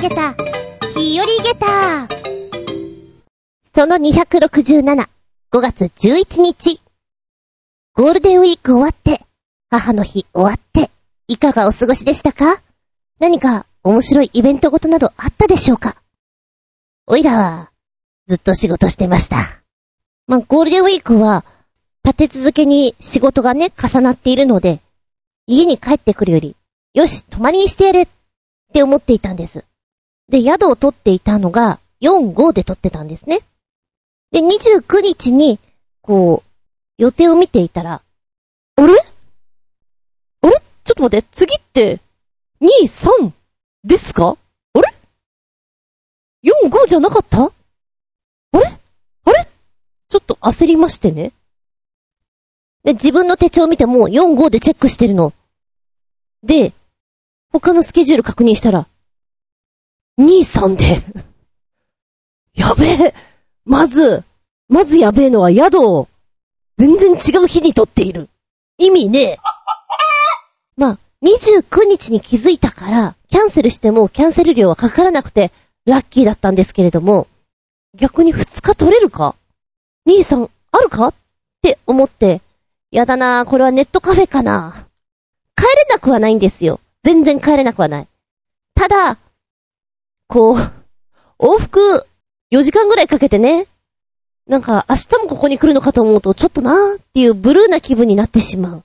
げた、日和ゲタその267、5月11日。ゴールデンウィーク終わって、母の日終わって、いかがお過ごしでしたか？何か面白いイベントごとなどあったでしょうか？おいらは、ずっと仕事してました。まあ、ゴールデンウィークは、立て続けに仕事がね、重なっているので、家に帰ってくるより、よし、泊まりにしてやれって思っていたんです。で、宿を取っていたのが、4、5で取ってたんですね。で、29日に、こう、予定を見ていたら、あれ？あれ？ちょっと待って、次って、2、3ですか？あれ ?4、5じゃなかった？あれ？あれ？ちょっと焦りましてね。で、自分の手帳見ても4、5でチェックしてるの。で、他のスケジュール確認したら、2、3でやべえ。まず、まずやべえのは宿を全然違う日に撮っている。意味ねえ。まあ、29日に気づいたから、キャンセルしてもキャンセル料はかからなくて、ラッキーだったんですけれども、逆に2日取れるか？兄さん、あるか？って思って、やだなこれはネットカフェかな帰れなくはないんですよ。全然帰れなくはない。ただ、こう、往復4時間ぐらいかけてね、なんか明日もここに来るのかと思うとちょっとなーっていうブルーな気分になってしまう。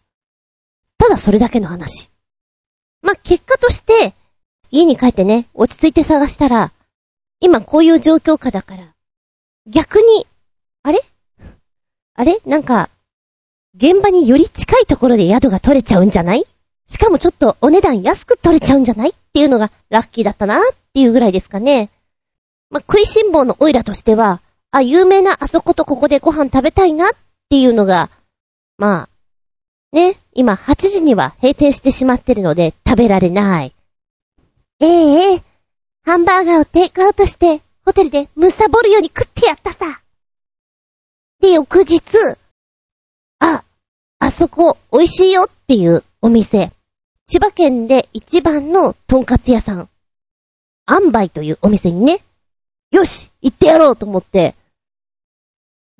ただそれだけの話。まあ結果として、家に帰ってね、落ち着いて探したら、今こういう状況下だから、逆に、あれ？あれ？なんか、現場により近いところで宿が取れちゃうんじゃない？しかもちょっとお値段安く取れちゃうんじゃないっていうのがラッキーだったなっていうぐらいですかね。まあ、食いしん坊のオイラとしては、あ、有名なあそことここでご飯食べたいなっていうのが、まあ、ね、今8時には閉店してしまってるので食べられない。ええええ、ハンバーガーをテイクアウトして、ホテルでむさぼるように食ってやったさ。で、翌日、そこ美味しいよっていうお店。千葉県で一番のとんかつ屋さん。アンバイというお店にね、よし行ってやろうと思って、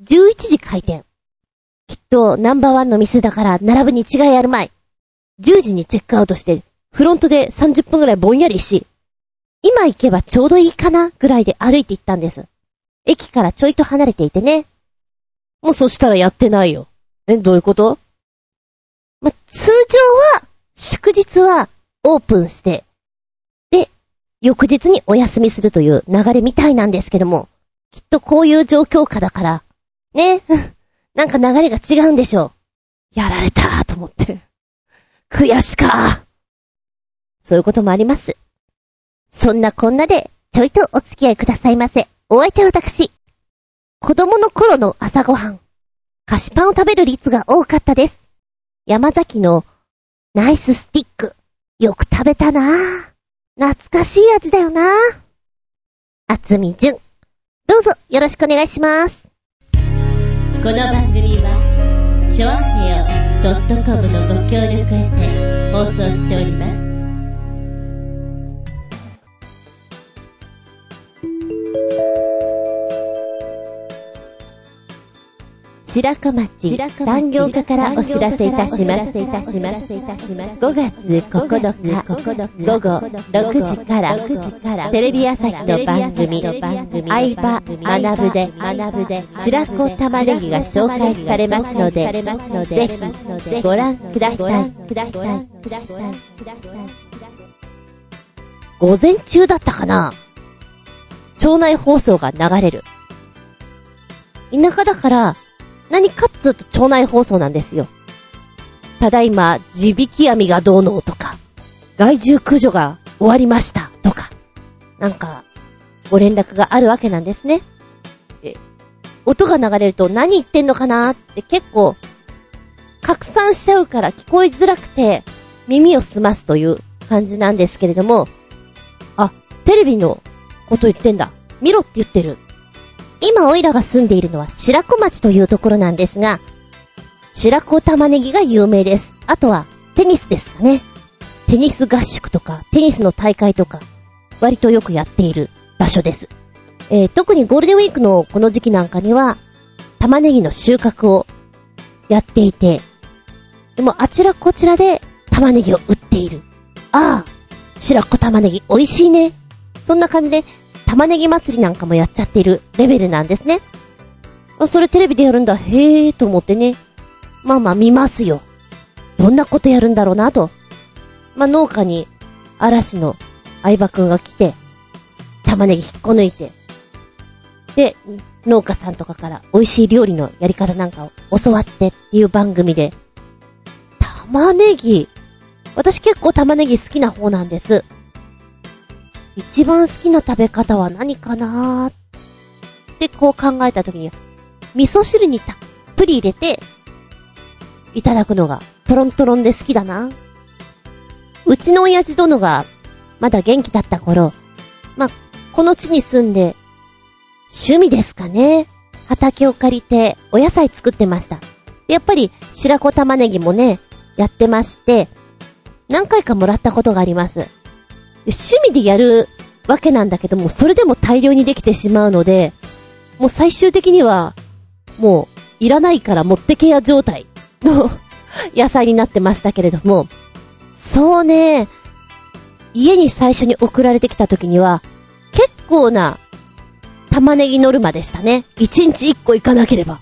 11時開店。きっとナンバーワンの店だから並ぶに違いあるまい。10時にチェックアウトして、フロントで30分ぐらいぼんやりし、今行けばちょうどいいかなぐらいで歩いて行ったんです。駅からちょいと離れていてね。もうそしたらやってないよ。え、どういうこと、通常は、祝日はオープンして、で、翌日にお休みするという流れみたいなんですけども、きっとこういう状況下だから、ね。なんか流れが違うんでしょう。やられたと思って。悔しかそういうこともあります。そんなこんなで、ちょいとお付き合いくださいませ。お相手は私。子供の頃の朝ごはん。菓子パンを食べる率が多かったです。山崎のナイススティック。よく食べたな懐かしい味だよなあつみじゅん。どうぞよろしくお願いします。この番組はチョアヘオ .com のご協力へて放送しております白子町産業課からお知らせいたします。5月9日午後6時からテレビ朝日の番組相葉学ぶで白子玉ねぎが紹介されますのでぜひご覧ください。午前中だったかな？町内放送が流れる。田舎だから何かっつうと町内放送なんですよ。ただいま、地引き網がどうのとか、害獣駆除が終わりましたとか、なんか、ご連絡があるわけなんですね。え、音が流れると何言ってんのかなって結構、拡散しちゃうから聞こえづらくて、耳を澄ますという感じなんですけれども、あ、テレビのこと言ってんだ。見ろって言ってる。今オイラが住んでいるのは白子町というところなんですが、白子玉ねぎが有名です。あとはテニスですかね。テニス合宿とか、テニスの大会とか、割とよくやっている場所です。えー特にゴールデンウィークのこの時期なんかには、玉ねぎの収穫をやっていて、でもあちらこちらで玉ねぎを売っている。ああ、白子玉ねぎ美味しいね。そんな感じで玉ねぎ祭りなんかもやっちゃってるレベルなんですね。あ、それテレビでやるんだ。へえーと思ってね。まあまあ見ますよ。どんなことやるんだろうなと。まあ農家に嵐の相葉くんが来て、玉ねぎ引っこ抜いて、で、農家さんとかから美味しい料理のやり方なんかを教わってっていう番組で、玉ねぎ、私結構玉ねぎ好きな方なんです。一番好きな食べ方は何かなーってこう考えた時に、味噌汁にたっぷり入れて、いただくのがトロントロンで好きだな。うちの親父殿がまだ元気だった頃、ま、この地に住んで、趣味ですかね。畑を借りてお野菜作ってました。やっぱり白子玉ねぎもね、やってまして、何回かもらったことがあります。趣味でやるわけなんだけども、それでも大量にできてしまうので、もう最終的には、もう、いらないから持ってけや状態の 野菜になってましたけれども、そうね、家に最初に送られてきた時には、結構な玉ねぎノルマでしたね。一日一個いかなければ。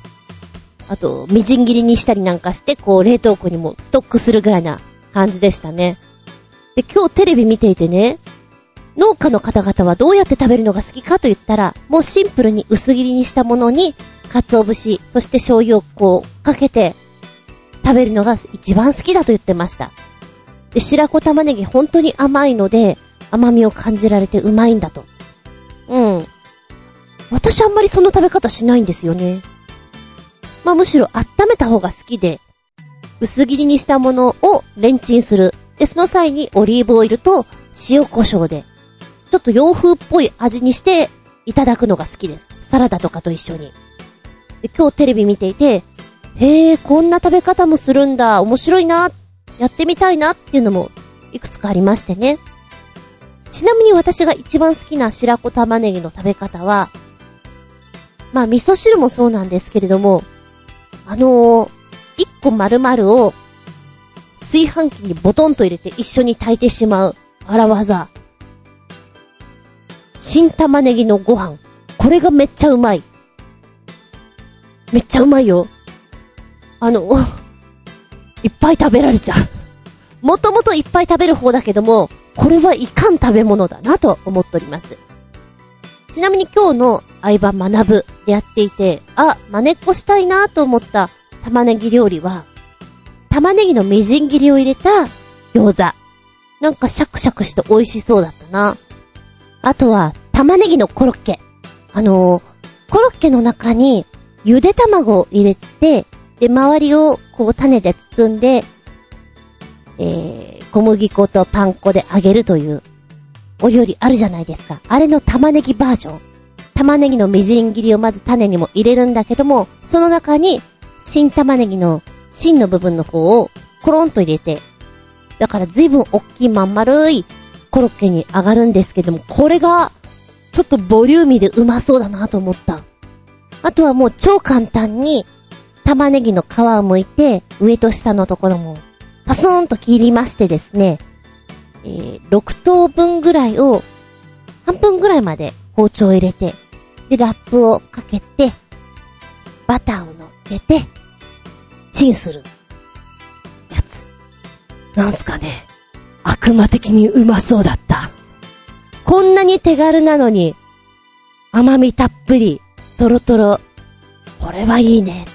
あと、みじん切りにしたりなんかして、こう、冷凍庫にもストックするぐらいな感じでしたね。で、今日テレビ見ていてね、農家の方々はどうやって食べるのが好きかと言ったら、もうシンプルに薄切りにしたものに、鰹節、そして醤油をこう、かけて、食べるのが一番好きだと言ってました。で、白子玉ねぎ本当に甘いので、甘みを感じられてうまいんだと。うん。私あんまりその食べ方しないんですよね。まあむしろ温めた方が好きで、薄切りにしたものをレンチンする。で、その際にオリーブオイルと塩胡椒で、ちょっと洋風っぽい味にしていただくのが好きです。サラダとかと一緒に。で、今日テレビ見ていて、へえ、こんな食べ方もするんだ、面白いな、やってみたいなっていうのもいくつかありましてね。ちなみに私が一番好きな白子玉ねぎの食べ方は、まあ味噌汁もそうなんですけれども、あのー、一個丸々を炊飯器にボトンと入れて一緒に炊いてしまう荒技。新玉ねぎのご飯。これがめっちゃうまい。めっちゃうまいよ。あの、いっぱい食べられちゃう。もともといっぱい食べる方だけども、これはいかん食べ物だなと思っております。ちなみに今日の相葉学ぶでやっていて、あ、真似っこしたいなと思った玉ねぎ料理は、玉ねぎのみじん切りを入れた餃子。なんかシャクシャクして美味しそうだったな。あとは、玉ねぎのコロッケ。あのーコロッケの中に、ゆで卵を入れて、で、周りをこう種で包んで、えー、小麦粉とパン粉で揚げるという、お料理あるじゃないですか。あれの玉ねぎバージョン。玉ねぎのみじん切りをまず種にも入れるんだけども、その中に、新玉ねぎの芯の部分の方をコロンと入れて、だから随分大きいまん丸いコロッケに上がるんですけども、これが、ちょっとボリューミーでうまそうだなと思った。あとはもう超簡単に、玉ねぎの皮を剥いて、上と下のところも、パスーンと切りましてですね、えー、6等分ぐらいを、半分ぐらいまで包丁を入れて、で、ラップをかけて、バターを乗っけて、チンする。やつ。なんすかね。悪魔的にうまそうだった。こんなに手軽なのに、甘みたっぷり、トロトロ。これはいいね。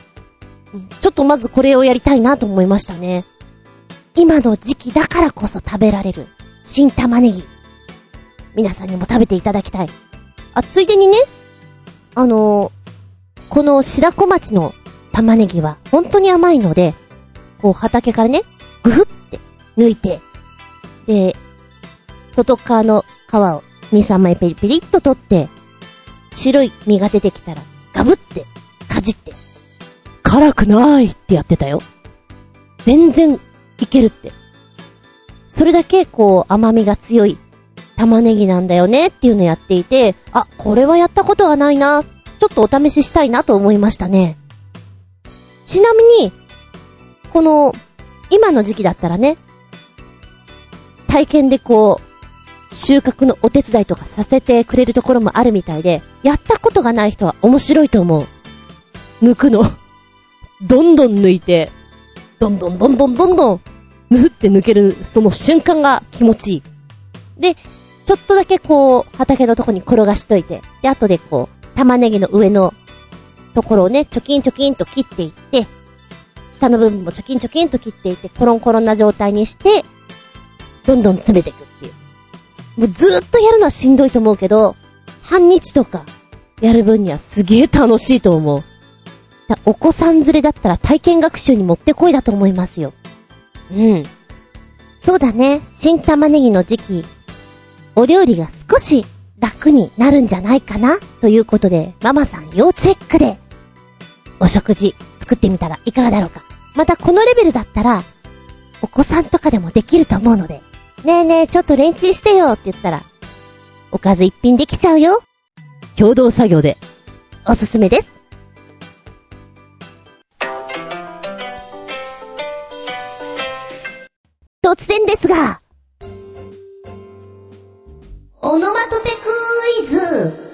ちょっとまずこれをやりたいなと思いましたね。今の時期だからこそ食べられる新玉ねぎ。皆さんにも食べていただきたい。あ、ついでにね、あのーこの白子町の玉ねぎは本当に甘いので、こう畑からね、ぐふって抜いて、で、外側の皮を2、3枚ペリペリっと取って、白い実が出てきたら、ガブって、かじって、辛くないってやってたよ。全然いけるって。それだけ、こう、甘みが強い玉ねぎなんだよねっていうのやっていて、あ、これはやったことがないな。ちょっとお試ししたいなと思いましたね。ちなみに、この、今の時期だったらね、体験でこう、収穫のお手伝いとかさせてくれるところもあるみたいで、やったことがない人は面白いと思う。抜くの。どんどん抜いて、どんどんどんどんどんどん、ぬって抜ける、その瞬間が気持ちいい。で、ちょっとだけこう、畑のとこに転がしといて、で、後でこう、玉ねぎの上のところをね、チョキンチョキンと切っていって、下の部分もチョキンチョキンと切っていって、コロンコロンな状態にして、どんどん詰めていくっていう。もうずーっとやるのはしんどいと思うけど、半日とかやる分にはすげえ楽しいと思う。お子さん連れだったら体験学習にもってこいだと思いますよ。うん。そうだね。新玉ねぎの時期、お料理が少し楽になるんじゃないかな？ということで、ママさん要チェックで、お食事作ってみたらいかがだろうか。またこのレベルだったら、お子さんとかでもできると思うので、ねえねえ、ちょっとレンチンしてよって言ったら、おかず一品できちゃうよ。共同作業で、おすすめです。突然ですが、オノマトペクイズ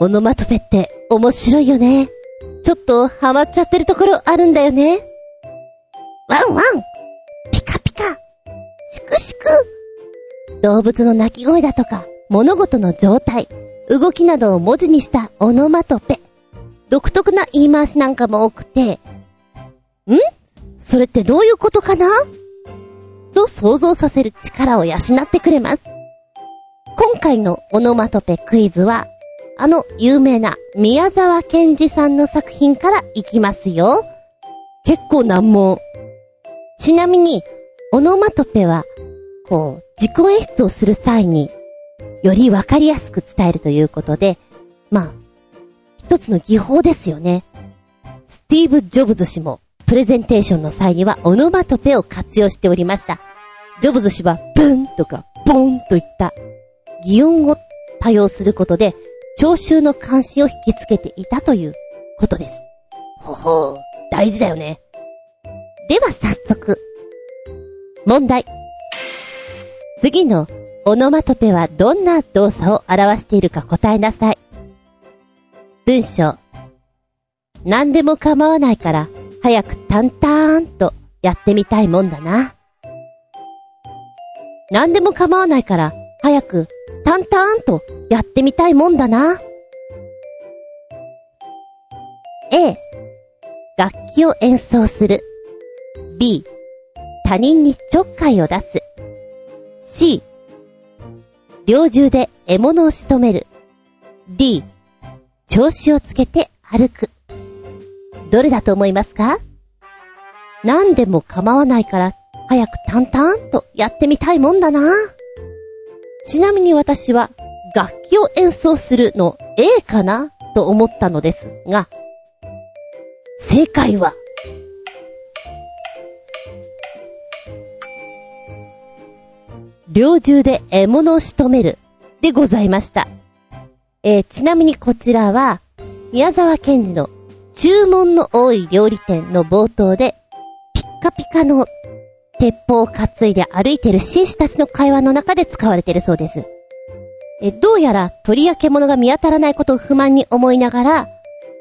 オノマトペって面白いよね。ちょっとハマっちゃってるところあるんだよね。ワンワンピカピカシクシク動物の鳴き声だとか、物事の状態、動きなどを文字にしたオノマトペ。独特な言い回しなんかも多くて、ん？それってどういうことかな？と想像させる力を養ってくれます。今回のオノマトペクイズは、あの有名な宮沢賢治さんの作品からいきますよ。結構難問。ちなみに、オノマトペは、こう、自己演出をする際に、よりわかりやすく伝えるということで、まあ、一つの技法ですよね。スティーブ・ジョブズ氏もプレゼンテーションの際にはオノマトペを活用しておりました。ジョブズ氏はブンとかボンといった擬音を多用することで聴衆の関心を引きつけていたということです。ほほう、大事だよね。では早速。問題。次のオノマトペはどんな動作を表しているか答えなさい。文章。何でも構わないから早くタンターンとやってみたいもんだな。何でも構わないから早くタンターンとやってみたいもんだな。A、楽器を演奏する。B、他人にちょっかいを出す。C、猟銃で獲物を仕留める。D、調子をつけて歩く。どれだと思いますか？何でも構わないから、早く淡々とやってみたいもんだな。ちなみに私は、楽器を演奏するの A かな？と思ったのですが、正解は、猟銃で獲物を仕留めるでございました。えー、ちなみにこちらは、宮沢賢治の注文の多い料理店の冒頭で、ピッカピカの鉄砲を担いで歩いている紳士たちの会話の中で使われているそうです。え、どうやら鳥や獣が見当たらないことを不満に思いながら、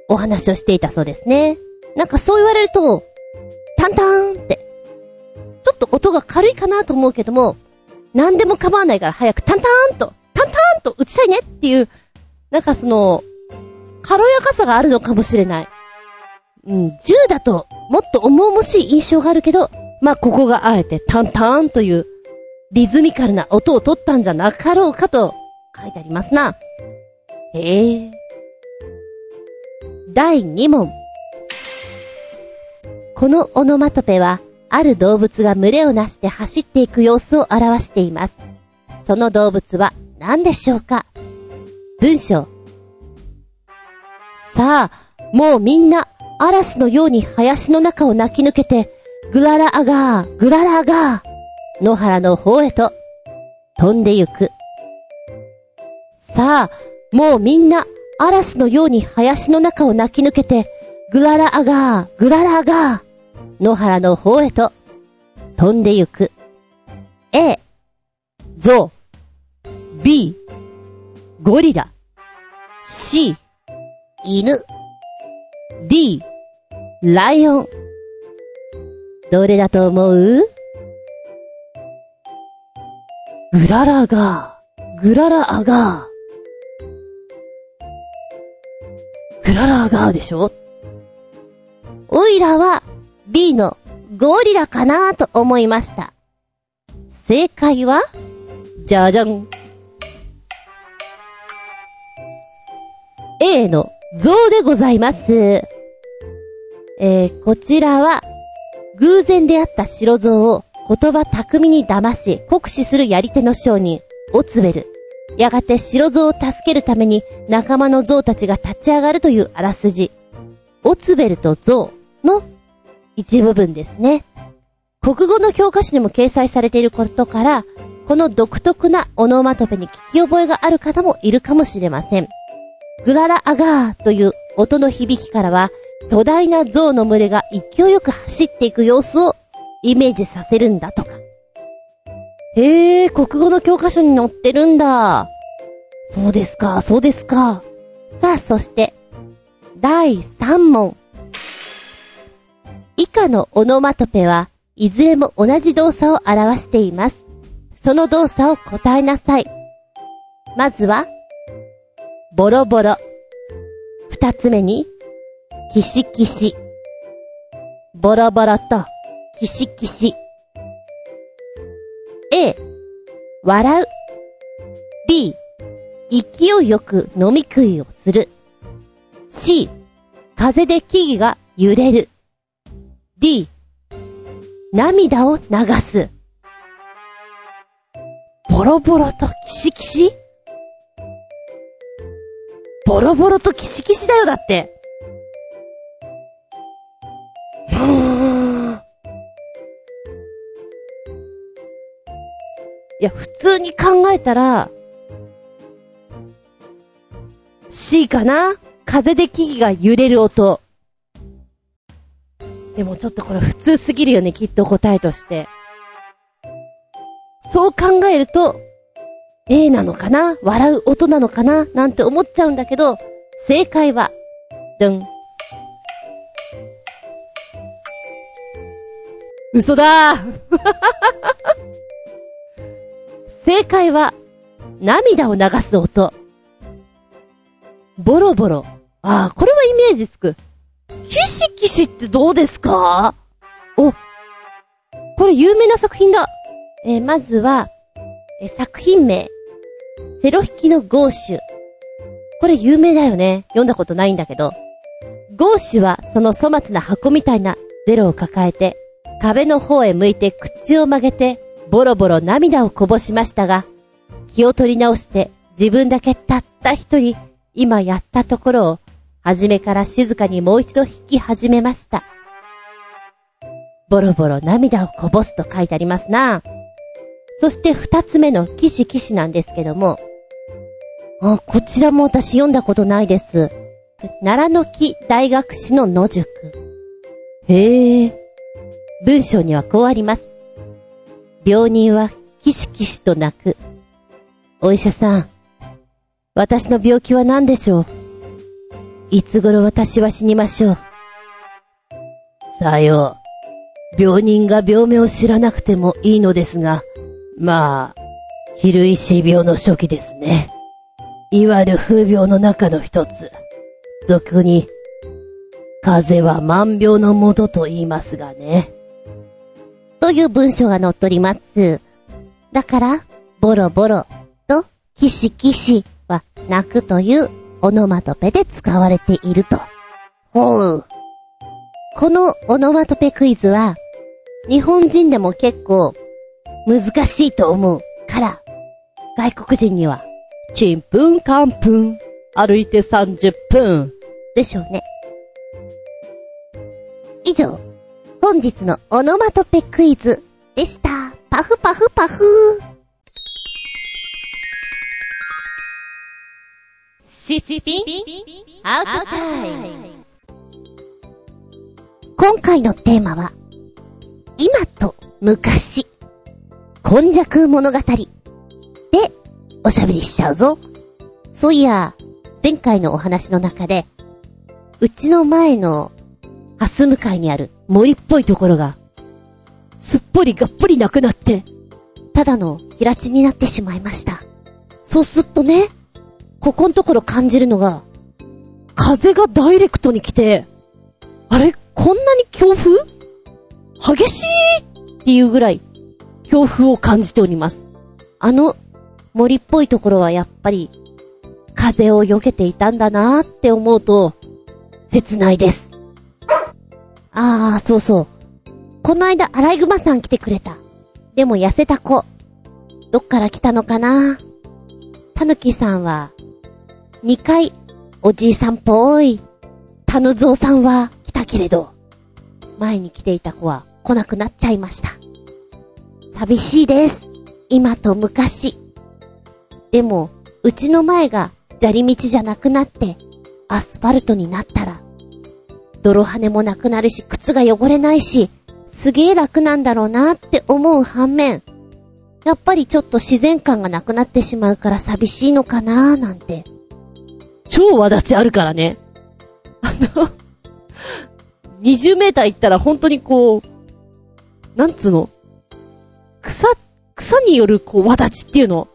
お話をしていたそうですね。なんかそう言われると、タンタンって、ちょっと音が軽いかなと思うけども、何でも構わないから早くタンタンと、タンタンと打ちたいねっていう、なんかその、軽やかさがあるのかもしれない。うん、銃だともっと重々しい印象があるけど、まあ、ここがあえてタンタンというリズミカルな音を取ったんじゃなかろうかと書いてありますな。へえ。第2問。このオノマトペは、ある動物が群れをなして走っていく様子を表しています。その動物は何でしょうか？文章。さあ、もうみんな嵐のように林の中を泣き抜けて、グララアガー、グララアガー、野原の方へと飛んでゆく。さあ、もうみんな、嵐のように林の中を泣き抜けて、グララアガー、グララアガー、野原の方へと、飛んでゆく。A、ゾウ。B、ゴリラ。C、犬。D、ライオン。どれだと思う？グララガー、グララアガー。グララアガーでしょ？おいらは B のゴリラかなと思いました。正解はじゃじゃん。A の像でございます。えー、こちらは、偶然出会った白像を言葉巧みに騙し、酷使するやり手の商人、オツベル。やがて白像を助けるために仲間の像たちが立ち上がるというあらすじ。オツベルと像の一部分ですね。国語の教科書にも掲載されていることから、この独特なオノマトペに聞き覚えがある方もいるかもしれません。グララアガーという音の響きからは、巨大な象の群れが勢いよく走っていく様子をイメージさせるんだとか。へえ、国語の教科書に載ってるんだ。そうですか、そうですか。さあ、そして、第3問。以下のオノマトペは、いずれも同じ動作を表しています。その動作を答えなさい。まずは、ボロボロ。二つ目に、キシキシ。ボロボロと、キシキシ。笑う。B、勢いよく飲み食いをする。C、風で木々が揺れる。D、涙を流す。ボロボロとキシキシ？ボロボロとキシキシだよ、だって。いや、普通に考えたら、C かな？風で木々が揺れる音。でもちょっとこれ普通すぎるよね、きっと答えとして。そう考えると、A なのかな？笑う音なのかな？なんて思っちゃうんだけど、正解は、ドン。嘘だー 正解は、涙を流す音。ボロボロ。ああ、これはイメージつく。キシキシってどうですか？お、これ有名な作品だ。えー、まずは、えー、作品名。セロ引きのゴーシュ。これ有名だよね。読んだことないんだけど。ゴーシュはその粗末な箱みたいなゼロを抱えて、壁の方へ向いて口を曲げて、ボロボロ涙をこぼしましたが、気を取り直して自分だけたった一人、今やったところを、初めから静かにもう一度弾き始めました。ボロボロ涙をこぼすと書いてありますな。そして二つ目の騎士騎士なんですけども、あ、こちらも私読んだことないです。奈良の木大学士の野宿。へえ。文章にはこうあります。病人はキシキシと泣く。お医者さん、私の病気は何でしょう？いつ頃私は死にましょう？さよう。病人が病名を知らなくてもいいのですが、まあ、昼石病の初期ですね。いわゆる風病の中の一つ。俗に、風邪は万病のもとと言いますがね。という文章が載っております。だから、ボロボロとキシキシは泣くというオノマトペで使われていると。ほう。このオノマトペクイズは、日本人でも結構難しいと思うから、外国人にはちんぷんかんぷん。歩いて30分。でしょうね。以上、本日のオノマトペクイズでした。パフパフパフシシピンアウトタイム今回のテーマは、今と昔、こ弱物語でおしゃべりしちゃうぞ。そういや、前回のお話の中で、うちの前のハス向かいにある森っぽいところが、すっぽりがっぽりなくなって、ただの平地になってしまいました。そうすっとね、ここのところ感じるのが、風がダイレクトに来て、あれこんなに強風？激しいっていうぐらい、強風を感じております。あの、森っぽいところはやっぱり、風を避けていたんだなーって思うと、切ないです。ああ、そうそう。この間、アライグマさん来てくれた。でも痩せた子。どっから来たのかな？たぬきさんは、2回、おじいさんっぽい。たぬぞうさんは来たけれど、前に来ていた子は来なくなっちゃいました。寂しいです。今と昔。でも、うちの前が砂利道じゃなくなって、アスファルトになったら、泥跳ねもなくなるし、靴が汚れないし、すげえ楽なんだろうなって思う反面、やっぱりちょっと自然感がなくなってしまうから寂しいのかなーなんて。超わだちあるからね。あの、20メーター行ったら本当にこう、なんつうの？草、草によるこう、わだちっていうの？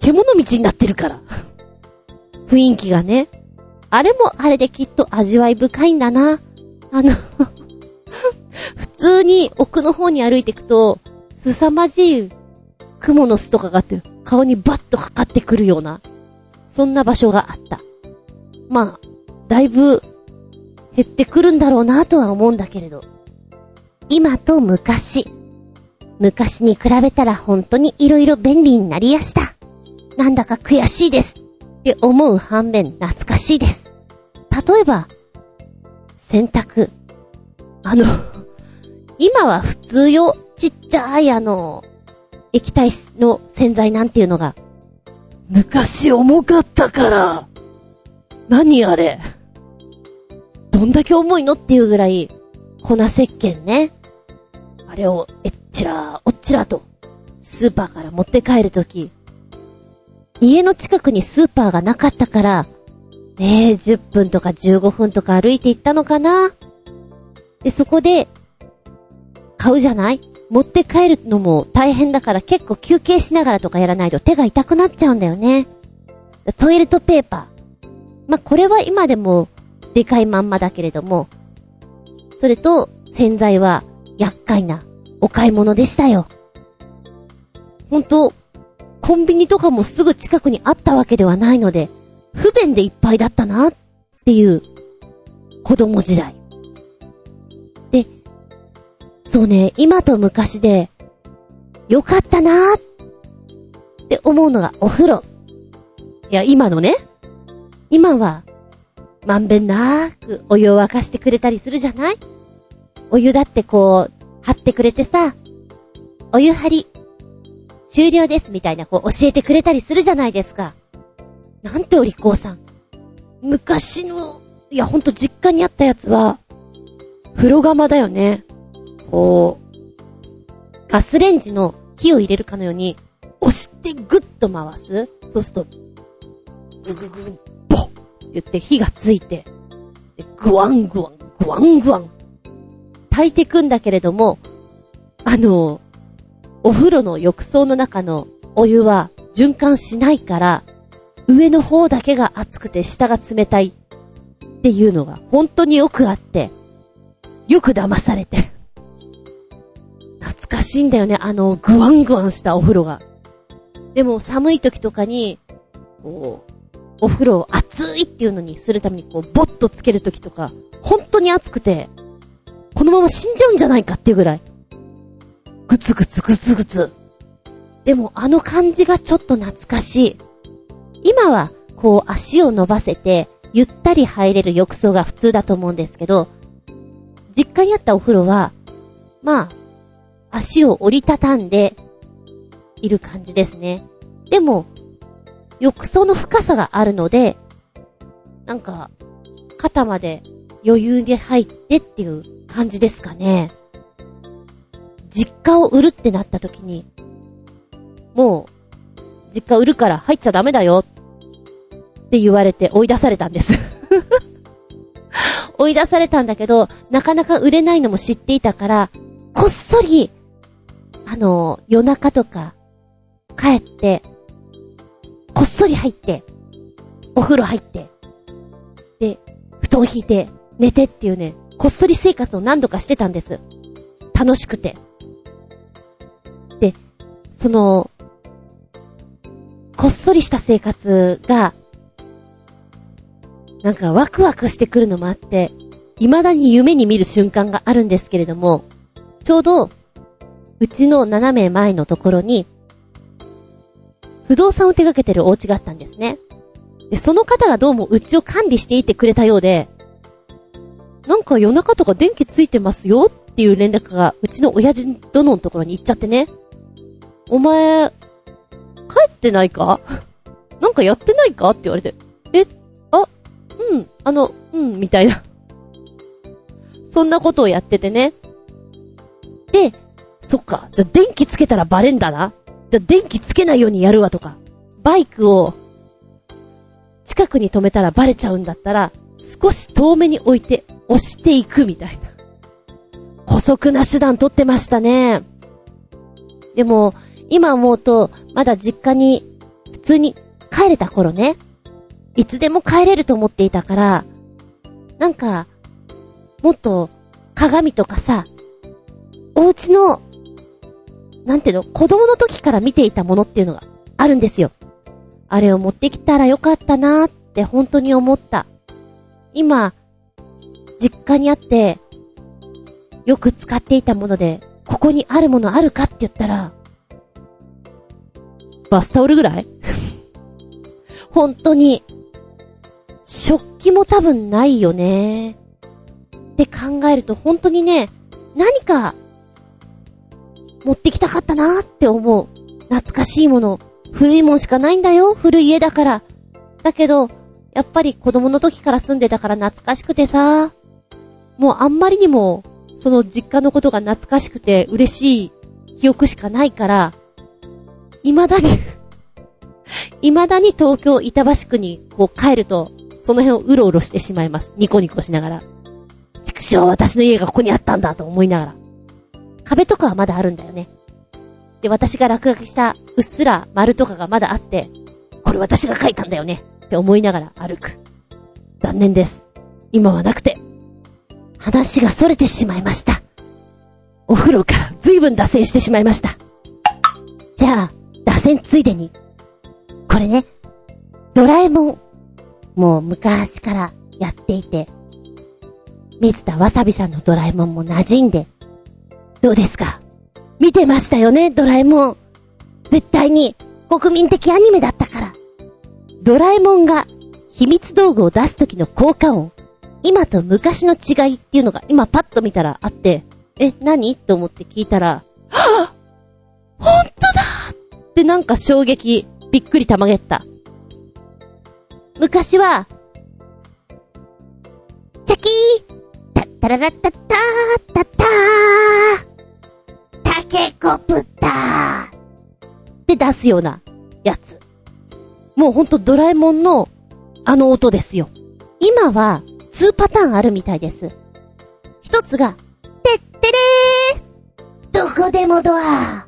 獣道になってるから。雰囲気がね。あれもあれできっと味わい深いんだな。あの、普通に奥の方に歩いていくと、凄まじい蜘蛛の巣とかがあって、顔にバッとかかってくるような、そんな場所があった。まあ、だいぶ減ってくるんだろうなとは思うんだけれど。今と昔。昔に比べたら本当に色々便利になりやした。なんだか悔しいです。って思う反面懐かしいです。例えば、洗濯。あの、今は普通よ。ちっちゃいあの、液体の洗剤なんていうのが。昔重かったから。何あれ。どんだけ重いのっていうぐらい、粉石鹸ね。あれを、えっちら、おっちらと、スーパーから持って帰るとき、家の近くにスーパーがなかったから、ねえ、10分とか15分とか歩いて行ったのかな？で、そこで、買うじゃない？持って帰るのも大変だから結構休憩しながらとかやらないと手が痛くなっちゃうんだよね。トイレットペーパー。まあ、これは今でもでかいまんまだけれども、それと洗剤は厄介なお買い物でしたよ。ほんと、コンビニとかもすぐ近くにあったわけではないので、不便でいっぱいだったなっていう子供時代。で、そうね、今と昔でよかったなって思うのがお風呂。いや、今のね、今は、まんべんなくお湯を沸かしてくれたりするじゃない？お湯だってこう、張ってくれてさ、お湯張り、終了ですみたいなこう教えてくれたりするじゃないですか。なんてお利口さん。昔の、いやほんと実家にあったやつは、風呂釜だよね。こう、ガスレンジの火を入れるかのように、押してグッと回す。そうすると、ぐぐぐ、ボッって言って火がついて、でグワングワン、グワングワン。炊いてくんだけれども、あの、お風呂の浴槽の中のお湯は循環しないから、上の方だけが熱くて下が冷たいっていうのが本当によくあって、よく騙されて。懐かしいんだよね、あの、グワングワンしたお風呂が。でも寒い時とかに、こう、お風呂を熱いっていうのにするためにこう、ボッとつける時とか、本当に熱くて、このまま死んじゃうんじゃないかっていうぐらい。ぐつぐつぐつぐつ。でもあの感じがちょっと懐かしい。今は、こう足を伸ばせて、ゆったり入れる浴槽が普通だと思うんですけど、実家にあったお風呂は、まあ、足を折りたたんで、いる感じですね。でも、浴槽の深さがあるので、なんか、肩まで余裕で入ってっていう感じですかね。実家を売るってなった時に、もう、実家売るから入っちゃダメだよって言われて追い出されたんです 追い出されたんだけど、なかなか売れないのも知っていたから、こっそり、あの、夜中とか、帰って、こっそり入って、お風呂入って、で、布団引いて、寝てっていうね、こっそり生活を何度かしてたんです。楽しくて。その、こっそりした生活が、なんかワクワクしてくるのもあって、未だに夢に見る瞬間があるんですけれども、ちょうど、うちの斜め前のところに、不動産を手掛けてるお家があったんですね。で、その方がどうもうちを管理していてくれたようで、なんか夜中とか電気ついてますよっていう連絡がうちの親父殿のところに行っちゃってね。お前、帰ってないか？なんかやってないか？って言われて、え、あ、うん、あの、うん、みたいな。そんなことをやっててね。で、そっか、じゃ電気つけたらバレんだな。じゃ電気つけないようにやるわとか。バイクを、近くに止めたらバレちゃうんだったら、少し遠めに置いて押していくみたいな。古速な手段取ってましたね。でも、今思うと、まだ実家に普通に帰れた頃ね。いつでも帰れると思っていたから、なんか、もっと鏡とかさ、お家の、なんていうの、子供の時から見ていたものっていうのがあるんですよ。あれを持ってきたらよかったなーって本当に思った。今、実家にあって、よく使っていたもので、ここにあるものあるかって言ったら、バスタオルぐらい？本当に、食器も多分ないよね。って考えると本当にね、何か、持ってきたかったなーって思う。懐かしいもの。古いもんしかないんだよ。古い家だから。だけど、やっぱり子供の時から住んでたから懐かしくてさ。もうあんまりにも、その実家のことが懐かしくて嬉しい記憶しかないから、未だに未だに東京板橋区にこう帰ると、その辺をうろうろしてしまいます。ニコニコしながら。畜生、私の家がここにあったんだと思いながら。壁とかはまだあるんだよね。で、私が落書きしたうっすら丸とかがまだあって、これ私が書いたんだよねって思いながら歩く。残念です。今はなくて。話が逸れてしまいました。お風呂から随分脱線してしまいました。じゃあ、脱線ついでに。これね、ドラえもん。もう昔からやっていて、水田わさびさんのドラえもんも馴染んで、どうですか？見てましたよね、ドラえもん。絶対に国民的アニメだったから。ドラえもんが秘密道具を出す時の効果音。今と昔の違いっていうのが今パッと見たらあって、え、何？と思って聞いたら、はぁほんとだってなんか衝撃、びっくりたまげった。昔は、チャキータッタララッタッタータッタータケコプターって出すようなやつ。もうほんとドラえもんのあの音ですよ。今は2パターンあるみたいです。一つが、てってれーどこでもドア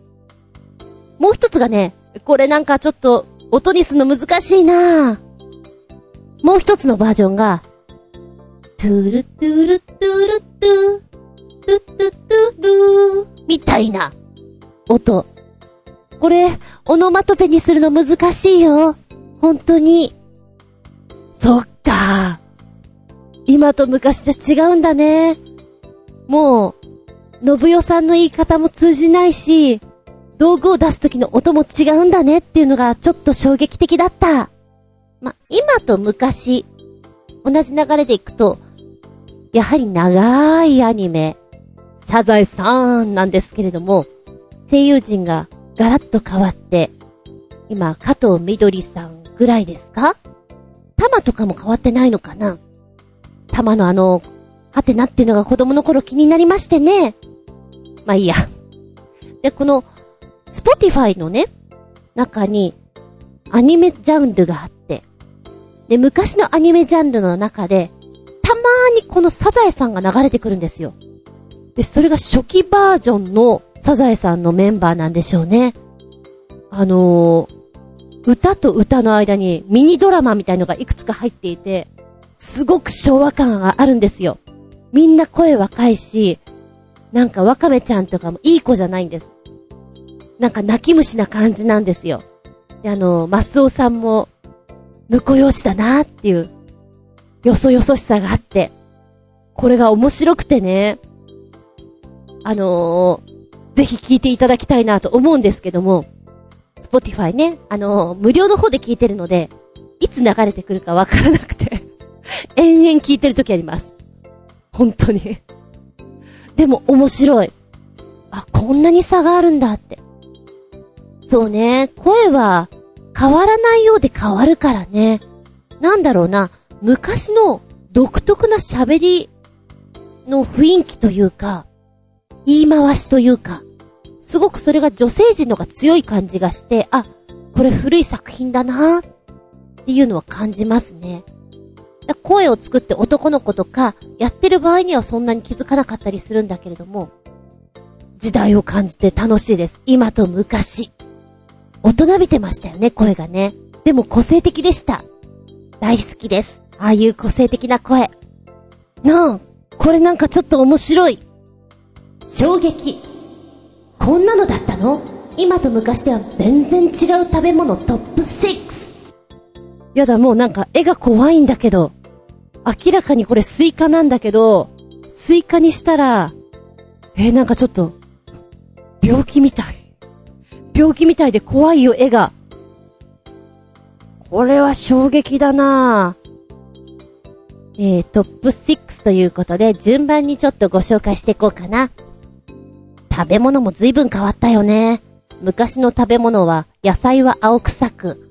もう一つがね、これなんかちょっと音にするの難しいなもう一つのバージョンが、トゥルトゥルトゥルトゥ、トゥトゥトゥルー、みたいな音。これ、オノマトペにするの難しいよ。本当に。そっか。今と昔じゃ違うんだね。もう、信代さんの言い方も通じないし、道具を出す時の音も違うんだねっていうのがちょっと衝撃的だった。ま、今と昔、同じ流れでいくと、やはり長いアニメ、サザエさんなんですけれども、声優陣がガラッと変わって、今、加藤みどりさんぐらいですか？タマとかも変わってないのかな？タマのあの、はてなっていうのが子供の頃気になりましてね。まあいいや。で、この、スポティファイのね、中に、アニメジャンルがあって、で、昔のアニメジャンルの中で、たまーにこのサザエさんが流れてくるんですよ。で、それが初期バージョンのサザエさんのメンバーなんでしょうね。あのー、歌と歌の間にミニドラマみたいのがいくつか入っていて、すごく昭和感があるんですよ。みんな声若いし、なんかワカメちゃんとかもいい子じゃないんです。なんか泣き虫な感じなんですよ。で、あの、マスオさんも、婿養子だなっていう、よそよそしさがあって、これが面白くてね、あのー、ぜひ聞いていただきたいなと思うんですけども、スポティファイね、あのー、無料の方で聞いてるので、いつ流れてくるかわからなくて 延々聞いてる時あります。本当にでも面白い。あ、こんなに差があるんだって。そうね、声は変わらないようで変わるからね。なんだろうな、昔の独特な喋りの雰囲気というか、言い回しというか、すごくそれが女性陣のが強い感じがして、あ、これ古い作品だなっていうのは感じますね。声を作って男の子とか、やってる場合にはそんなに気づかなかったりするんだけれども、時代を感じて楽しいです。今と昔。大人びてましたよね、声がね。でも個性的でした。大好きです。ああいう個性的な声。なあ、これなんかちょっと面白い。衝撃。こんなのだったの？今と昔では全然違う食べ物トップ6。やだ、もうなんか絵が怖いんだけど。明らかにこれスイカなんだけど、スイカにしたら、えー、なんかちょっと、病気みたい。病気みたいで怖いよ、絵が。これは衝撃だなえー、トップ6ということで、順番にちょっとご紹介していこうかな。食べ物も随分変わったよね。昔の食べ物は、野菜は青臭く、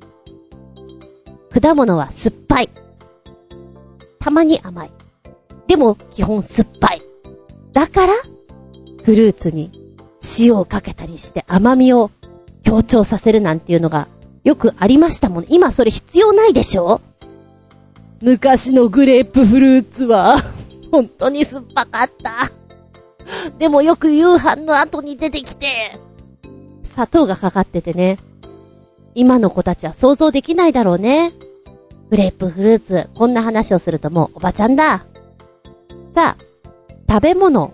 果物は酸っぱい。たまに甘い。でも、基本酸っぱい。だから、フルーツに塩をかけたりして甘みを強調させるなんていうのがよくありましたもん。今それ必要ないでしょ？昔のグレープフルーツは 本当に酸っぱかった。でもよく夕飯の後に出てきて、砂糖がかかっててね。今の子たちは想像できないだろうね。グレープフルーツ、こんな話をするともうおばちゃんだ。さあ、食べ物。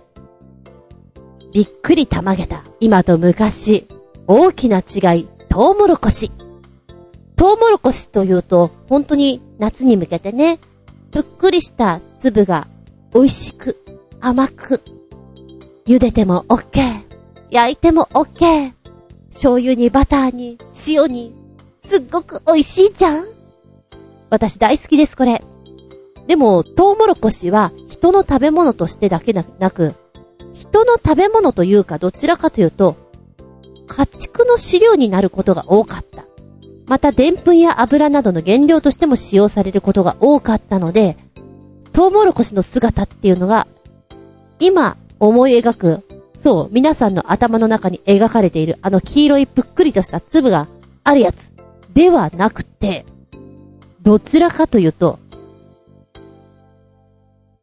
びっくりたまげた。今と昔。大きな違い。トウモロコシ。トウモロコシというと、本当に夏に向けてね、ぷっくりした粒が美味しく、甘く、茹でても OK。焼いても OK。醤油にバターに塩に、すっごく美味しいじゃん私大好きです、これ。でも、トウモロコシは人の食べ物としてだけなく、人の食べ物というかどちらかというと、家畜の飼料になることが多かった。また、澱粉や油などの原料としても使用されることが多かったので、トウモロコシの姿っていうのが、今思い描く、そう、皆さんの頭の中に描かれているあの黄色いぷっくりとした粒があるやつではなくて、どちらかというと、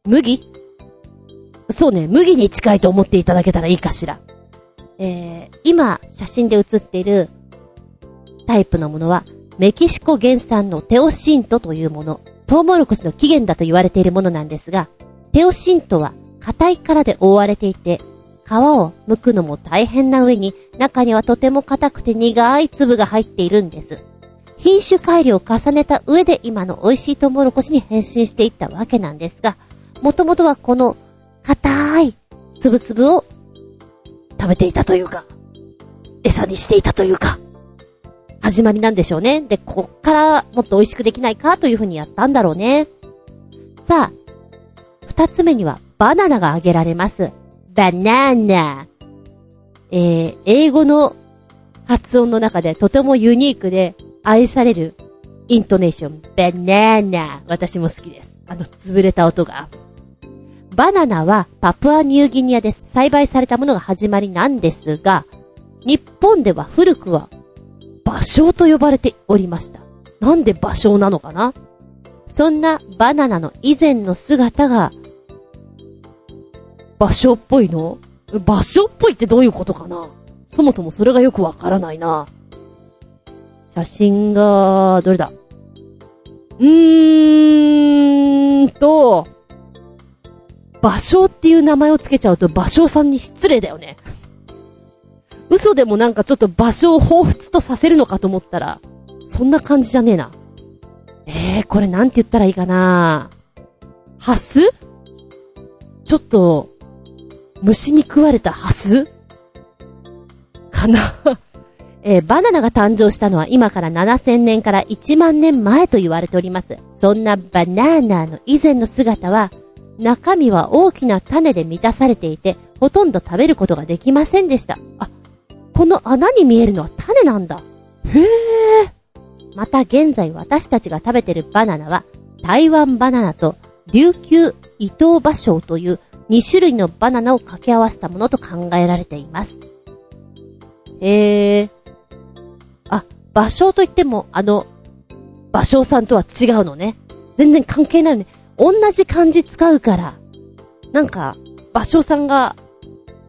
麦？そうね、麦に近いと思っていただけたらいいかしら。えー、今、写真で写っているタイプのものは、メキシコ原産のテオシントというもの。トウモロコシの起源だと言われているものなんですが、テオシントは硬い殻で覆われていて、皮を剥くのも大変な上に、中にはとても硬くて苦い粒が入っているんです。品種改良を重ねた上で今の美味しいトウモロコシに変身していったわけなんですが、もともとはこの硬い粒々を食べていたというか、餌にしていたというか、始まりなんでしょうね。で、こっからもっと美味しくできないかというふうにやったんだろうね。さあ、二つ目にはバナナが挙げられます。バナナ。えー、英語の発音の中でとてもユニークで愛されるイントネーション、バナナ。私も好きです。あの、潰れた音が。バナナはパプアニューギニアで栽培されたものが始まりなんですが、日本では古くは、芭蕉と呼ばれておりました。なんで芭蕉なのかな？そんなバナナの以前の姿が、芭蕉っぽいの？芭蕉っぽいってどういうことかな？そもそもそれがよくわからないな。写真が、どれだ？うーんと、芭蕉っていう名前をつけちゃうと芭蕉さんに失礼だよね。嘘でもなんかちょっと場所を彷彿とさせるのかと思ったら、そんな感じじゃねえな。えー、これなんて言ったらいいかなハス？ちょっと、虫に食われたハス？かな えー、バナナが誕生したのは今から7000年から1万年前と言われております。そんなバナナの以前の姿は、中身は大きな種で満たされていて、ほとんど食べることができませんでした。あ、この穴に見えるのは種なんだ。へえ。また現在私たちが食べてるバナナは、台湾バナナと琉球伊藤芭蕉という2種類のバナナを掛け合わせたものと考えられています。へえ。あ、芭蕉といっても、あの、芭蕉さんとは違うのね。全然関係ないよね。同じ漢字使うから、なんか、芭蕉さんが、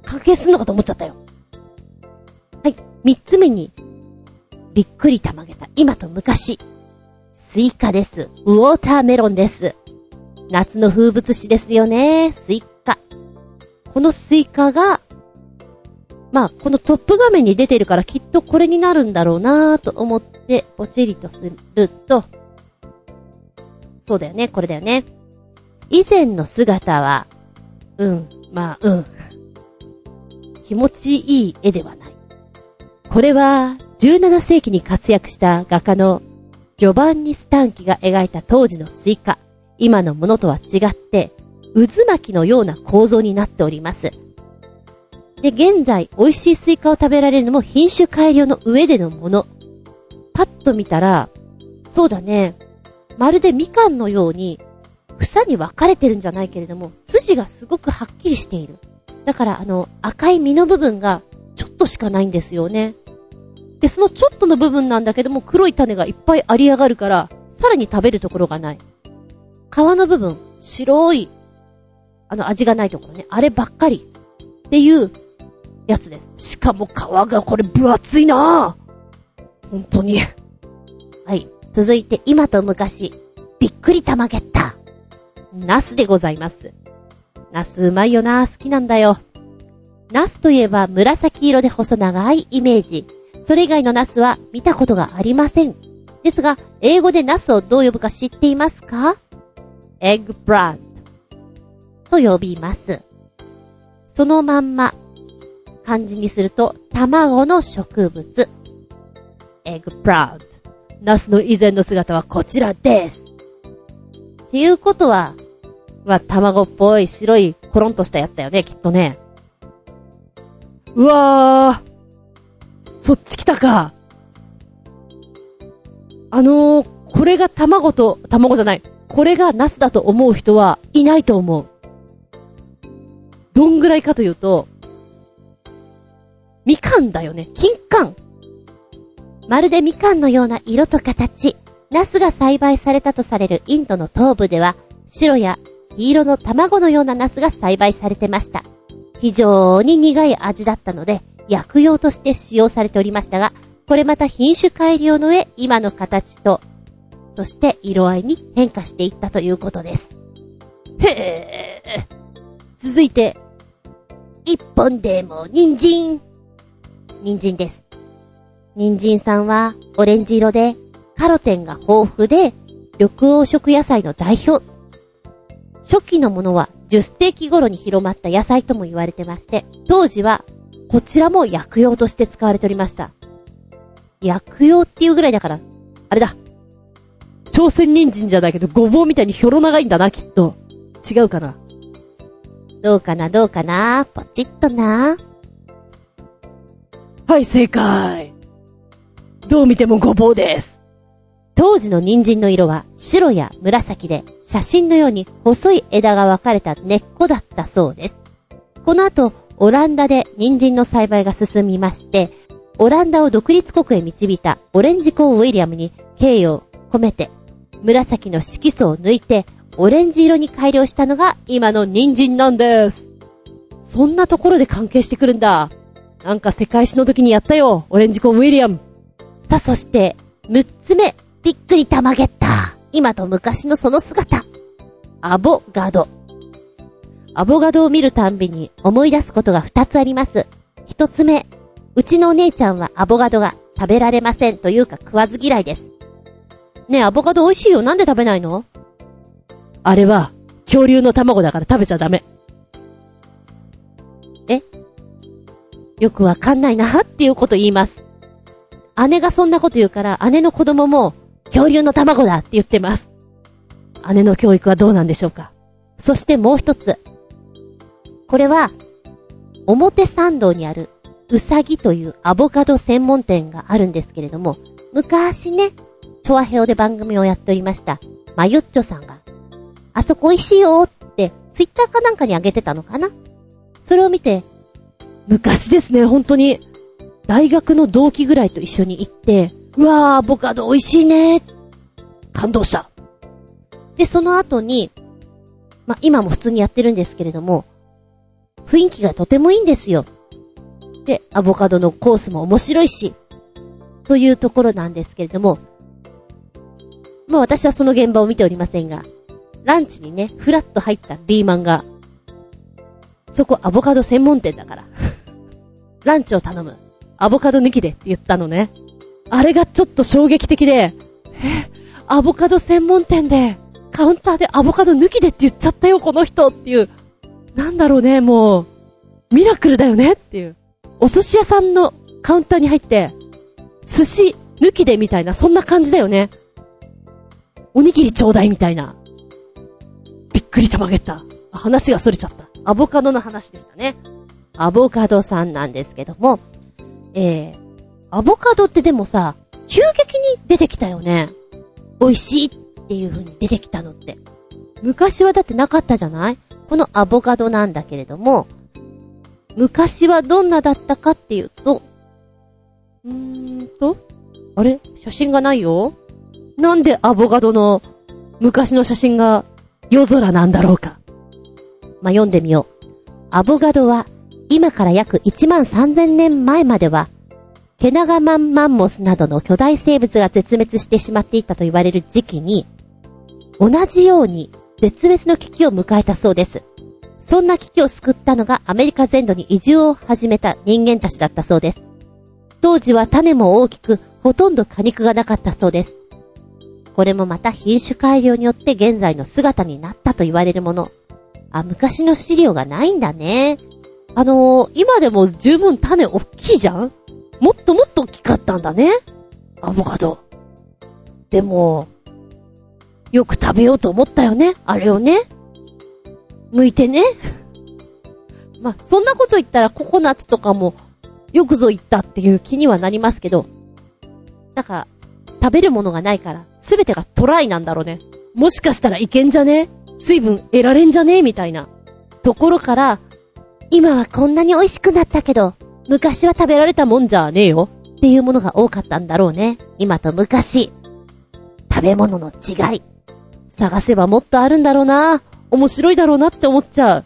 関係すんのかと思っちゃったよ。はい。三つ目に、びっくりたまげた今と昔。スイカです。 watermelon です。夏の風物詩ですよね。スイカ。このスイカが、まあ、このトップ画面に出てるからきっとこれになるんだろうなぁと思ってポチリとすると、そうだよね、これだよね。以前の姿は、うん、まあ、うん。気持ちいい絵ではない。これは、17世紀に活躍した画家のジョバンニ・スタンキが描いた当時のスイカ。今のものとは違って、渦巻きのような構造になっております。で、現在、美味しいスイカを食べられるのも品種改良の上でのもの。パッと見たら、そうだね、まるでみかんのように、房に分かれてるんじゃないけれども、筋がすごくはっきりしている。だから、あの、赤い実の部分が、ちょっとしかないんですよね。で、そのちょっとの部分なんだけども、黒い種がいっぱいあり上がるから、さらに食べるところがない。皮の部分、白い、あの味がないところね、あればっかり。っていうやつです。しかも皮がこれ分厚いな本当にはい。続いて今と昔、びっくりたまげた。ナスでございます。ナスうまいよな好きなんだよ。ナスといえば紫色で細長いイメージ。それ以外のナスは見たことがありません。ですが、英語でナスをどう呼ぶか知っていますか？ eggplan t と呼びます。そのまんま、漢字にすると、卵の植物。 eggplant。ナスの以前の姿はこちらです。っていうことは、まあ、卵っぽい白いコロンとしたやつだよね、きっとね。うわー。そっち来たか。あのー、これが卵と、卵じゃない。これがナスだと思う人はいないと思う。どんぐらいかというと、みかんだよね。金柑。まるでみかんのような色と形。ナスが栽培されたとされるインドの東部では、白や黄色の卵のようなナスが栽培されてました。非常に苦い味だったので、薬用として使用されておりましたが、これまた品種改良の上、今の形と、そして色合いに変化していったということです。へえ。続いて、一本でも人参。人参です。人参さんはオレンジ色で、カロテンが豊富で、緑黄色野菜の代表。初期のものは10世紀頃に広まった野菜とも言われてまして、当時はこちらも薬用として使われておりました。薬用っていうぐらいだから、あれだ。朝鮮人参じゃないけど、ごぼうみたいにひょろ長いんだな、きっと。違うかな。どうかな、どうかな、ポチッとな。はい、正解。どう見てもごぼうです。当時の人参の色は白や紫で、写真のように細い枝が分かれた根っこだったそうです。この後、オランダで人参の栽培が進みまして、オランダを独立国へ導いたオレンジコーンウィリアムに敬意を込めて、紫の色素を抜いて、オレンジ色に改良したのが今の人参なんです。そんなところで関係してくるんだ。なんか世界史の時にやったよ、オレンジコーンウィリアム。さあ、そして、6つ目、びっくりたまげった。今と昔のその姿。アボガド。アボガドを見るたんびに思い出すことが2つあります。1つ目、うちのお姉ちゃんはアボガドが食べられませんというか食わず嫌いです。ねえ、アボカド美味しいよ。なんで食べないの？あれは、恐竜の卵だから食べちゃダメ。え？よくわかんないなっていうこと言います。姉がそんなこと言うから、姉の子供も、恐竜の卵だって言ってます。姉の教育はどうなんでしょうか。そしてもう一つ。これは、表参道にある、うさぎというアボカド専門店があるんですけれども、昔ね、チョアヘオで番組をやっておりました、マユッチョさんが、あそこ美味しいよって、ツイッターかなんかにあげてたのかなそれを見て、昔ですね、本当に、大学の同期ぐらいと一緒に行って、うわー、アボカド美味しいね感動した。で、その後に、ま、今も普通にやってるんですけれども、雰囲気がとてもいいんですよ。で、アボカドのコースも面白いし、というところなんですけれども、まあ私はその現場を見ておりませんが、ランチにね、フラッと入ったリーマンが、そこアボカド専門店だから。ランチを頼む。アボカド抜きでって言ったのね。あれがちょっと衝撃的で、え、アボカド専門店で、カウンターでアボカド抜きでって言っちゃったよ、この人っていう。なんだろうね、もう、ミラクルだよねっていう。お寿司屋さんのカウンターに入って、寿司抜きでみたいな、そんな感じだよね。おにぎりちょうだいみたいな。びっくりたまげた。話が逸れちゃった。アボカドの話でしたね。アボカドさんなんですけども、えー、アボカドってでもさ、急激に出てきたよね。美味しいっていう風に出てきたのって。昔はだってなかったじゃない？このアボカドなんだけれども、昔はどんなだったかっていうと、うーんと、あれ？写真がないよなんでアボカドの昔の写真が夜空なんだろうか。まあ、読んでみよう。アボガドは、今から約1万3000年前までは、ケナガマンマンモスなどの巨大生物が絶滅してしまっていたと言われる時期に、同じように絶滅の危機を迎えたそうです。そんな危機を救ったのがアメリカ全土に移住を始めた人間たちだったそうです。当時は種も大きく、ほとんど果肉がなかったそうです。これもまた品種改良によって現在の姿になったと言われるもの。あ、昔の資料がないんだね。あのー、今でも十分種大きいじゃん？もっともっと大きかったんだね。アボカド。でも、よく食べようと思ったよね。あれをね。剥いてね。まあ、そんなこと言ったらココナッツとかもよくぞ言ったっていう気にはなりますけど、なんか、食べるものがないから、すべてがトライなんだろうね。もしかしたらいけんじゃね？水分得られんじゃね？みたいな。ところから、今はこんなに美味しくなったけど、昔は食べられたもんじゃねえよ。っていうものが多かったんだろうね。今と昔。食べ物の違い。探せばもっとあるんだろうな。面白いだろうなって思っちゃう。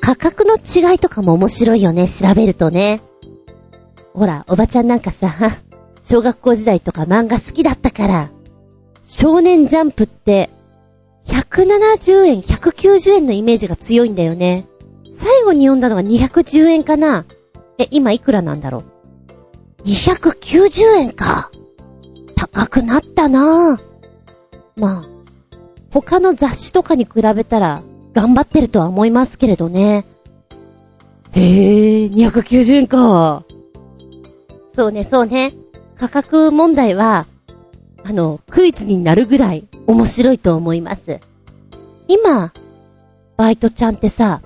価格の違いとかも面白いよね、調べるとね。ほら、おばちゃんなんかさ、小学校時代とか漫画好きだったから、少年ジャンプって、170円、190円のイメージが強いんだよね。最後に読んだのが210円かなえ、今いくらなんだろう ?290 円か。高くなったなまあ、他の雑誌とかに比べたら頑張ってるとは思いますけれどね。へえ、290円か。そうね、そうね。価格問題は、あの、クイズになるぐらい面白いと思います。今、バイトちゃんってさ、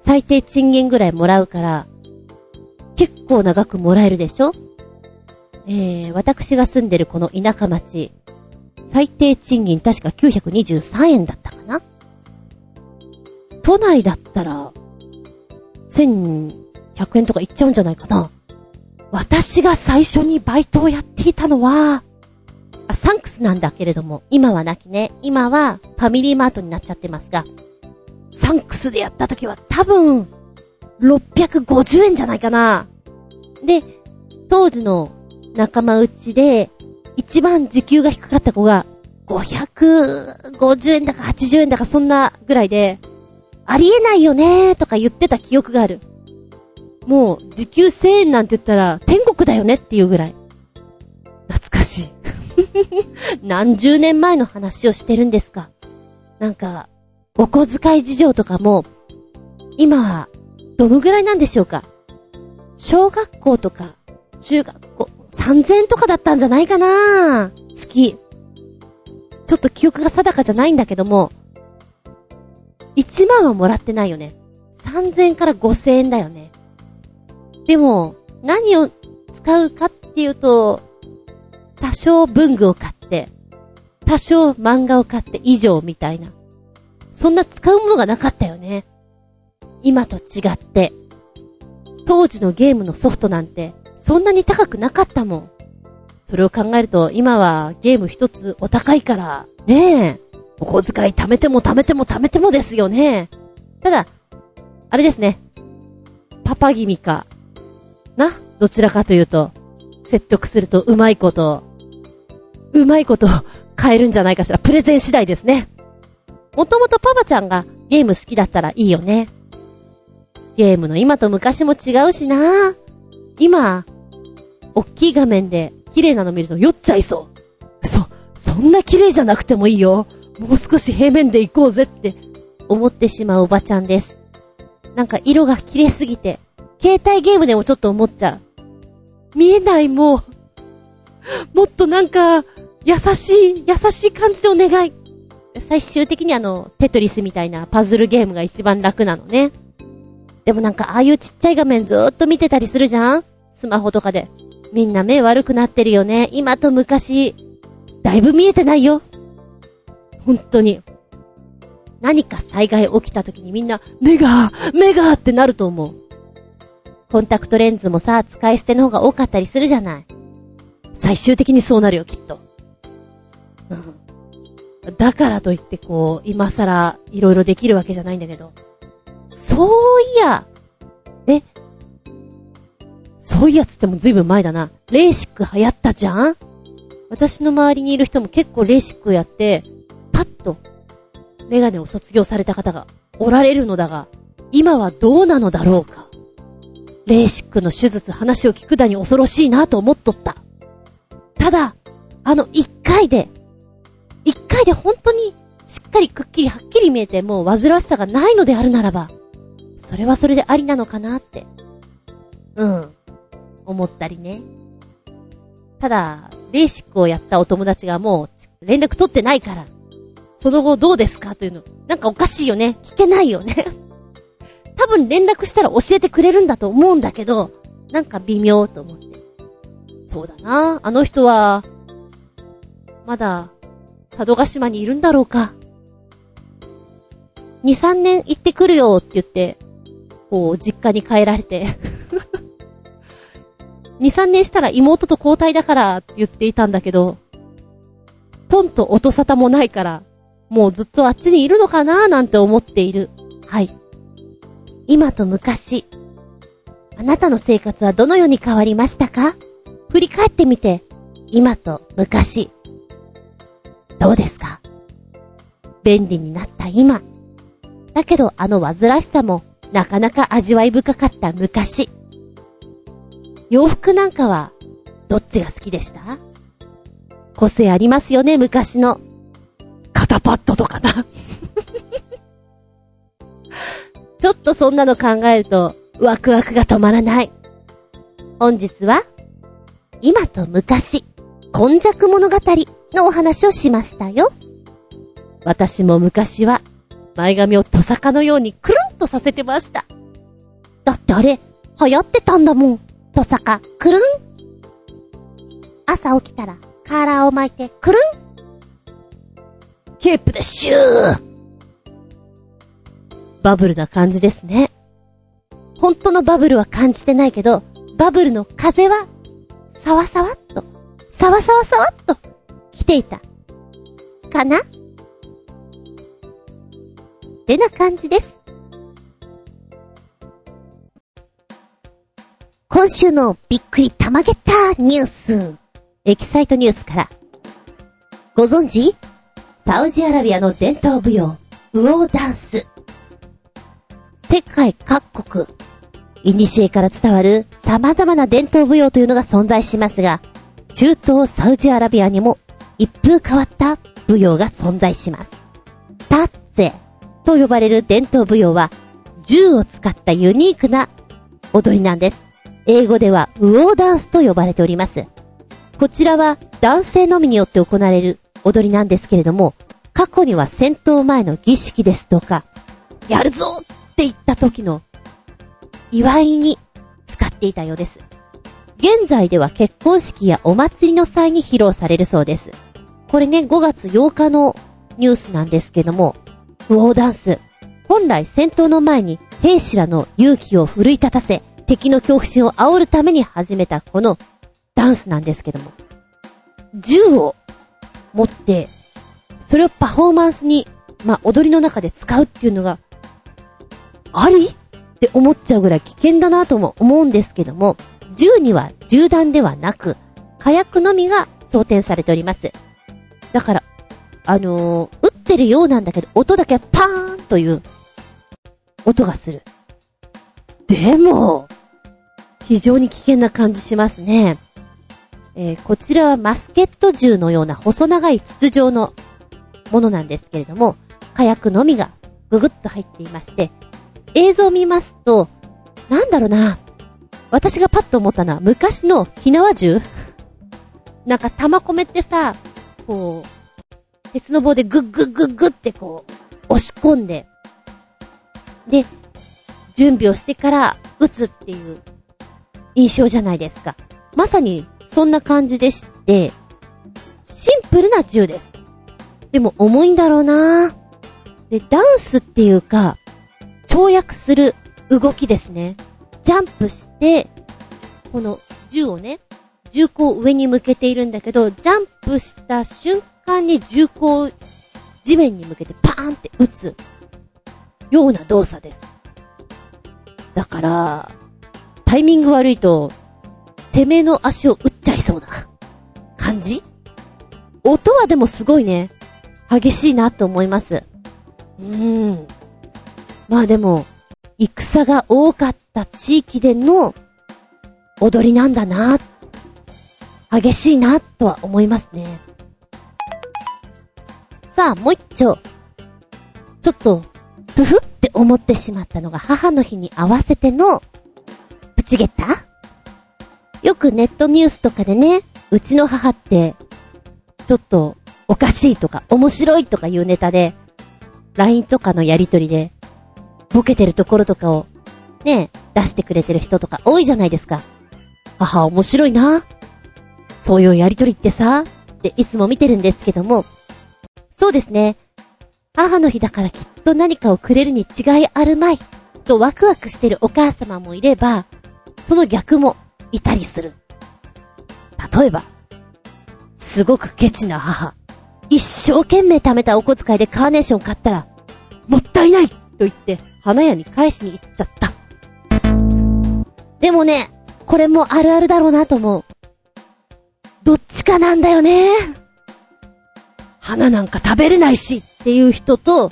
最低賃金ぐらいもらうから、結構長くもらえるでしょ？えー、私が住んでるこの田舎町、最低賃金確か923円だったかな？都内だったら、1100円とかいっちゃうんじゃないかな。私が最初にバイトをやっていたのは、あ、サンクスなんだけれども、今はなきね。今はファミリーマートになっちゃってますが、サンクスでやった時は多分、650円じゃないかな。で、当時の仲間内で、一番時給が低かった子が、550円だか80円だかそんなぐらいで、ありえないよねーとか言ってた記憶がある。もう、時給1000円なんて言ったら、天国だよねっていうぐらい。懐かしい。何十年前の話をしてるんですか。なんか、お小遣い事情とかも、今は、どのぐらいなんでしょうか？小学校とか、中学校、3000とかだったんじゃないかな？月。ちょっと記憶が定かじゃないんだけども、1万はもらってないよね。3000から5000円だよね。でも、何を使うかっていうと、多少文具を買って、多少漫画を買って以上みたいな。そんな使うものがなかったよね。今と違って、当時のゲームのソフトなんて、そんなに高くなかったもん。それを考えると、今はゲーム一つお高いから、ねえ、お小遣い貯めても貯めても貯めてもですよね。ただ、あれですね。パパ気味か。な？どちらかというと、説得するとうまいこと、うまいこと変えるんじゃないかしら。プレゼン次第ですね。もともとパパちゃんがゲーム好きだったらいいよね。ゲームの今と昔も違うしな今、おっきい画面で綺麗なの見ると酔っちゃいそう。そ、そんな綺麗じゃなくてもいいよ。もう少し平面で行こうぜって思ってしまうおばちゃんです。なんか色が綺麗すぎて、携帯ゲームでもちょっと思っちゃう。見えないもう。もっとなんか、優しい、優しい感じでお願い。最終的にあの、テトリスみたいなパズルゲームが一番楽なのね。でもなんか、ああいうちっちゃい画面ずーっと見てたりするじゃん？スマホとかで。みんな目悪くなってるよね。今と昔、だいぶ見えてないよ。本当に。何か災害起きた時にみんな、目が、目がってなると思う。コンタクトレンズもさ、使い捨ての方が多かったりするじゃない。最終的にそうなるよ、きっと。だからといってこう、今更、いろいろできるわけじゃないんだけど。そういや、え、そういやつってもずいぶん前だな。レーシック流行ったじゃん？私の周りにいる人も結構レーシックやって、パッと、メガネを卒業された方がおられるのだが、今はどうなのだろうか。レーシックの手術話を聞くだに恐ろしいなと思っとった。ただ、あの一回で、一回で本当にしっかりくっきりはっきり見えてもう煩わしさがないのであるならば、それはそれでありなのかなって、うん、思ったりね。ただ、レーシックをやったお友達がもう連絡取ってないから、その後どうですかというの、なんかおかしいよね。聞けないよね。多分連絡したら教えてくれるんだと思うんだけど、なんか微妙と思って。そうだな。あの人は、まだ、佐渡島にいるんだろうか。2、3年行ってくるよって言って、こう、実家に帰られて2、3年したら妹と交代だからって言っていたんだけど、トンと音沙汰もないから、もうずっとあっちにいるのかなーなんて思っている。はい。今と昔、あなたの生活はどのように変わりましたか？振り返ってみて、今と昔、どうですか？便利になった今。だけどあの煩わしさもなかなか味わい深かった昔。洋服なんかは、どっちが好きでした？個性ありますよね、昔の。肩パッドとかな ちょっとそんなの考えると、ワクワクが止まらない。本日は、今と昔、今昔物語のお話をしましたよ。私も昔は、前髪をトサカのようにくるんとさせてました。だってあれ、流行ってたんだもん。トサカ、くるん。朝起きたら、カーラーを巻いて、くるんケープでシューバブルな感じですね。本当のバブルは感じてないけど、バブルの風は、さわさわっと、さわさわさわっと、来ていた。かな？てな感じです。今週のびっくりたまげたニュース。エキサイトニュースから。ご存知？サウジアラビアの伝統舞踊、ウオーダンス。世界各国、古から伝わる様々な伝統舞踊というのが存在しますが、中東サウジアラビアにも一風変わった舞踊が存在します。タッツェと呼ばれる伝統舞踊は、銃を使ったユニークな踊りなんです。英語ではウオーダンスと呼ばれております。こちらは男性のみによって行われる踊りなんですけれども、過去には戦闘前の儀式ですとか、やるぞって言った時の祝いに使っていたようです。現在では結婚式やお祭りの際に披露されるそうです。これね、5月8日のニュースなんですけども、ウォーダンス。本来戦闘の前に兵士らの勇気を奮い立たせ、敵の恐怖心を煽るために始めたこのダンスなんですけども、銃を持って、それをパフォーマンスに、まあ、踊りの中で使うっていうのが、あり？って思っちゃうぐらい危険だなとも思うんですけども、銃には銃弾ではなく、火薬のみが装填されております。だから、あのー、撃ってるようなんだけど、音だけはパーンという音がする。でも、非常に危険な感じしますね。えー、こちらはマスケット銃のような細長い筒状のものなんですけれども、火薬のみがぐぐっと入っていまして、映像を見ますと、なんだろうな、私がパッと思ったのは昔の火縄銃？なんか玉込めってさ、こう、鉄の棒でグッグッグッグッってこう、押し込んで、で、準備をしてから撃つっていう印象じゃないですか。まさにそんな感じでして、シンプルな銃です。でも重いんだろうなで、ダンスっていうか、跳躍する動きですね。ジャンプして、この銃をね、銃口を上に向けているんだけど、ジャンプした瞬間に銃口を地面に向けてパーンって撃つような動作です。だから、タイミング悪いと、てめえの足を打っちゃいそうな感じ？音はでもすごいね、激しいなと思います。うーん。まあでも、戦が多かった地域での踊りなんだな。激しいな、とは思いますね。さあ、もう一丁。ちょっと、ふふって思ってしまったのが母の日に合わせての、プチゲッタ？よくネットニュースとかでね、うちの母って、ちょっと、おかしいとか、面白いとかいうネタで、LINE とかのやりとりで、ボケてるところとかを、ね、出してくれてる人とか多いじゃないですか。母面白いな。そういうやりとりってさ、っていつも見てるんですけども、そうですね。母の日だからきっと何かをくれるに違いあるまい、とワクワクしてるお母様もいれば、その逆もいたりする。例えば、すごくケチな母。一生懸命貯めたお小遣いでカーネーション買ったら、もったいないと言って、花屋に返しに行っちゃった。でもね、これもあるあるだろうなと思う。どっちかなんだよね。花なんか食べれないしっていう人と、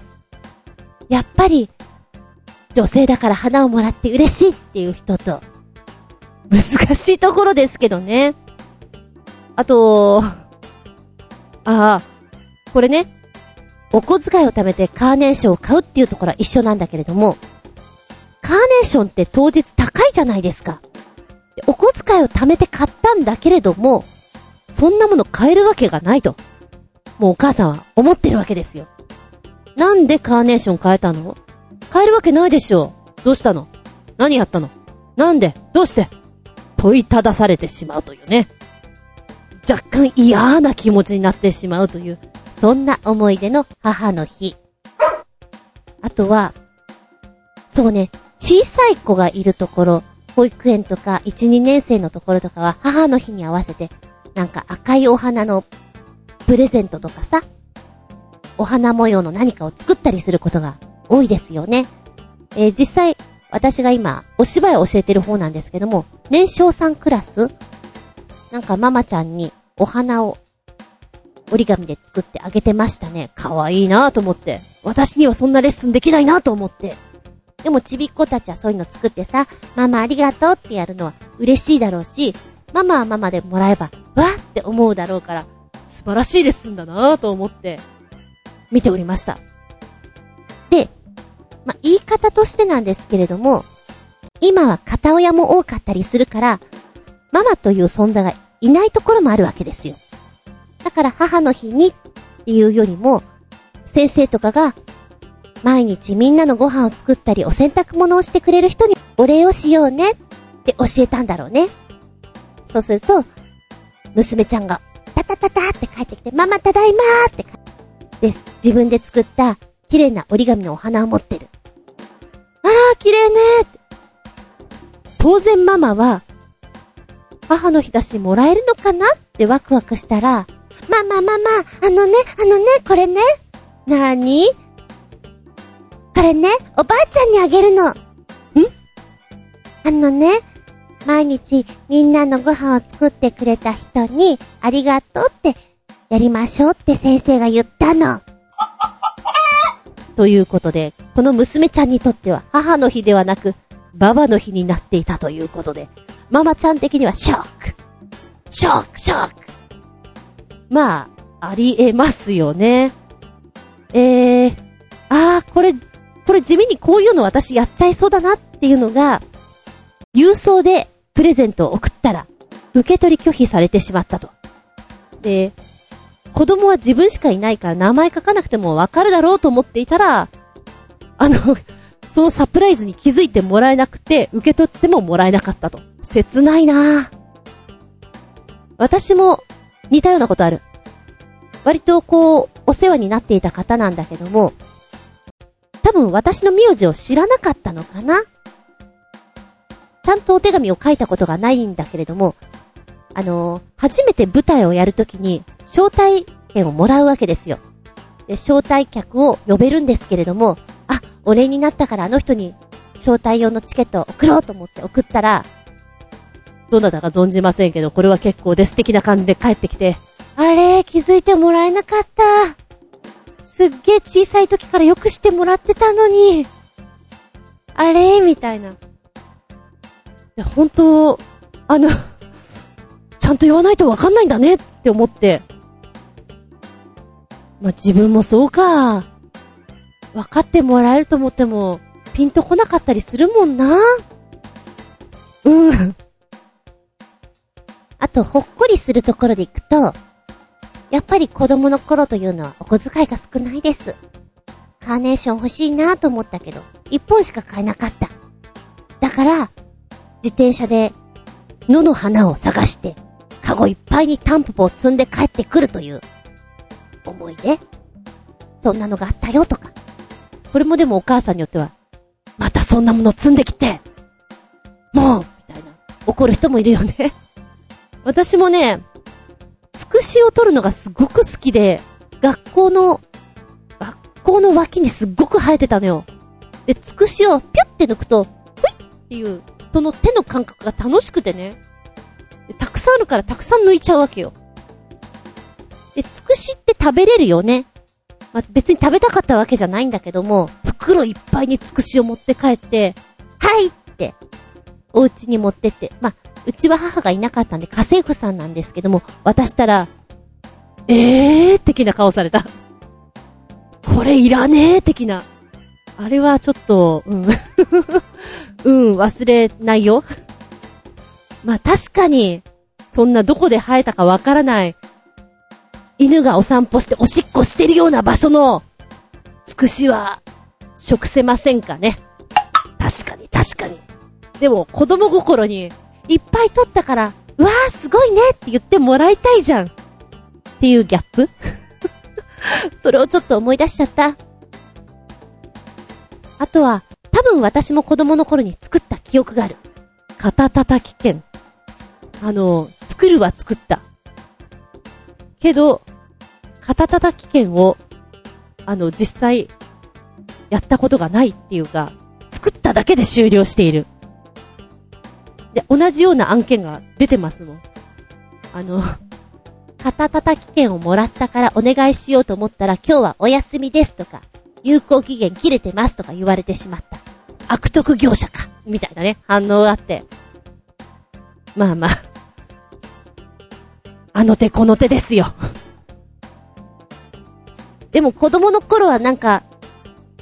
やっぱり、女性だから花をもらって嬉しいっていう人と、難しいところですけどね。あと、ああ、これね、お小遣いを貯めてカーネーションを買うっていうところは一緒なんだけれども、カーネーションって当日高いじゃないですか。お小遣いを貯めて買ったんだけれども、そんなもの買えるわけがないと。もうお母さんは思ってるわけですよ。なんでカーネーション買えたの？買えるわけないでしょう。どうしたの？何やったの？なんで？どうして？問いただされてしまうというね。若干嫌な気持ちになってしまうという、そんな思い出の母の日。あとは、そうね、小さい子がいるところ、保育園とか1、2年生のところとかは母の日に合わせて、なんか赤いお花のプレゼントとかさ、お花模様の何かを作ったりすることが多いですよね。えー、実際、私が今、お芝居を教えてる方なんですけども、年少さんクラスなんかママちゃんにお花を折り紙で作ってあげてましたね。かわいいなと思って。私にはそんなレッスンできないなと思って。でもちびっ子たちはそういうの作ってさ、ママありがとうってやるのは嬉しいだろうし、ママはママでもらえば、わって思うだろうから、素晴らしいレッスンだなぁと思って、見ておりました。で、ま言い方としてなんですけれども、今は片親も多かったりするから、ママという存在がいないところもあるわけですよ。だから母の日にっていうよりも、先生とかが、毎日みんなのご飯を作ったりお洗濯物をしてくれる人にお礼をしようねって教えたんだろうね。そうすると、娘ちゃんが、タタタタって帰ってきて、ママただいまーってです、自分で作った綺麗な折り紙のお花を持ってる。あら、綺麗ねーって。当然ママは、母の日だしもらえるのかなってワクワクしたら、ママママ、あのね、あのね、これね。なーにこれね、おばあちゃんにあげるの。んあのね、毎日みんなのご飯を作ってくれた人にありがとうってやりましょうって先生が言ったの。ということで、この娘ちゃんにとっては母の日ではなく、ババの日になっていたということで、ママちゃん的にはショックショックショックまあ、ありえますよね。えー、あー、これ、これ地味にこういうの私やっちゃいそうだなっていうのが、郵送でプレゼントを送ったら、受け取り拒否されてしまったと。で、子供は自分しかいないから名前書かなくてもわかるだろうと思っていたら、あの そのサプライズに気づいてもらえなくて、受け取ってももらえなかったと。切ないなぁ私も似たようなことある。割とこう、お世話になっていた方なんだけども、多分私の名字を知らなかったのかなちゃんとお手紙を書いたことがないんだけれども、あのー、初めて舞台をやるときに、招待券をもらうわけですよ。で、招待客を呼べるんですけれども、あ、お礼になったからあの人に招待用のチケットを送ろうと思って送ったら、どなたか存じませんけど、これは結構です的な感じで帰ってきて、あれ、気づいてもらえなかった。すっげえ小さい時からよくしてもらってたのに、あれ？みたいな。や、本当あの ちゃんと言わないとわかんないんだねって思って。まあ、自分もそうか。分かってもらえると思っても、ピンとこなかったりするもんな。うん。あと、ほっこりするところで行くと、やっぱり子供の頃というのはお小遣いが少ないです。カーネーション欲しいなと思ったけど、一本しか買えなかった。だから、自転車で野の花を探して、カゴいっぱいにタンポポを積んで帰ってくるという思い出そんなのがあったよとか。これもでもお母さんによっては、またそんなもの積んできて、もうみたいな、怒る人もいるよね 私もね、つくしを取るのがすごく好きで、学校の、学校の脇にすっごく生えてたのよ。で、つくしをピュッて抜くと、ふいっていう、その手の感覚が楽しくてね。たくさんあるからたくさん抜いちゃうわけよ。で、つくしって食べれるよね。まあ、別に食べたかったわけじゃないんだけども、袋いっぱいにつくしを持って帰って、はいって、お家に持ってって、まあ、うちは母がいなかったんで家政婦さんなんですけども、渡したら、えー的な顔された。これいらねえ的な。あれはちょっと、うん。うん、忘れないよ。まあ確かに、そんなどこで生えたかわからない、犬がお散歩しておしっこしてるような場所の、つくしは、食せませんかね。確かに確かに。でも子供心に、いっぱい取ったから、うわーすごいねって言ってもらいたいじゃん。っていうギャップ それをちょっと思い出しちゃった。あとは、多分私も子供の頃に作った記憶がある。肩叩き券。あの、作るは作った。けど、肩叩き券を、あの、実際、やったことがないっていうか、作っただけで終了している。で、同じような案件が出てますもん。あの、肩叩き券をもらったからお願いしようと思ったら今日はお休みですとか、有効期限切れてますとか言われてしまった。悪徳業者かみたいなね、反応があって。まあまあ。あの手この手ですよ。でも子供の頃はなんか、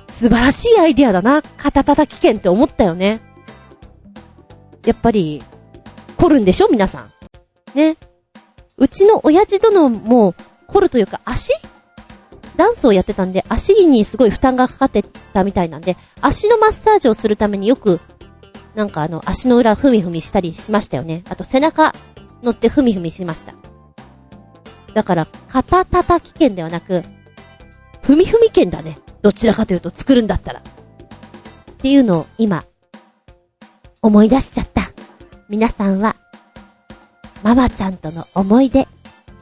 素晴らしいアイディアだな、肩叩き券って思ったよね。やっぱり、凝るんでしょ？皆さん。ね。うちの親父殿も、凝るというか足ダンスをやってたんで、足にすごい負担がかかってたみたいなんで、足のマッサージをするためによく、なんかあの、足の裏ふみふみしたりしましたよね。あと背中乗ってふみふみしました。だから、肩叩き券ではなく、ふみふみ券だね。どちらかというと作るんだったら。っていうのを今、思い出しちゃった。皆さんは、ママちゃんとの思い出、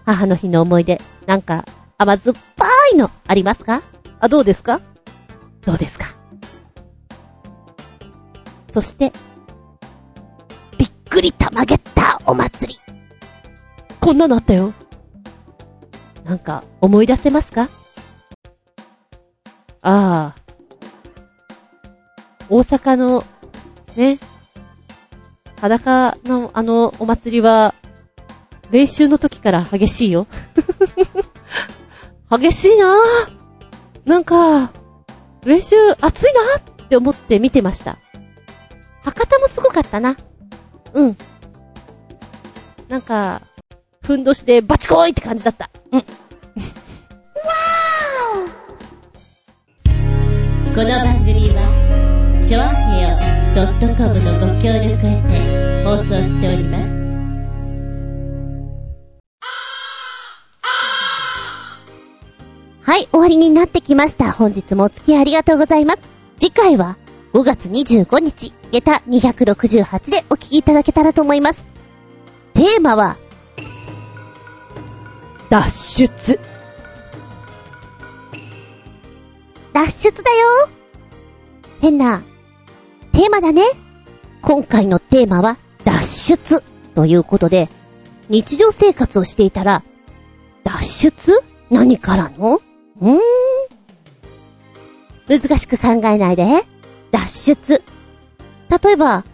母の日の思い出、なんか甘酸っぱいのありますか？あ、どうですか？どうですか？そして、びっくりたまげったお祭り。こんなのあったよ。なんか思い出せますか？ああ。大阪の、ね、裸のあのお祭りは、練習の時から激しいよ。激しいななんか、練習熱いなって思って見てました。博多もすごかったな。うん。なんか、ふんどしでバチコーイって感じだった。うん。わ ーこの番組は、ちょあへよ .com のご協力へて放送しております。はい、終わりになってきました。本日もお付き合いありがとうございます。次回は5月25日、下駄268でお聞きいただけたらと思います。テーマは、脱出。脱出だよ変なテーマだね。今回のテーマは脱出ということで、日常生活をしていたら、脱出？何からの？うーん？難しく考えないで。脱出。例えば、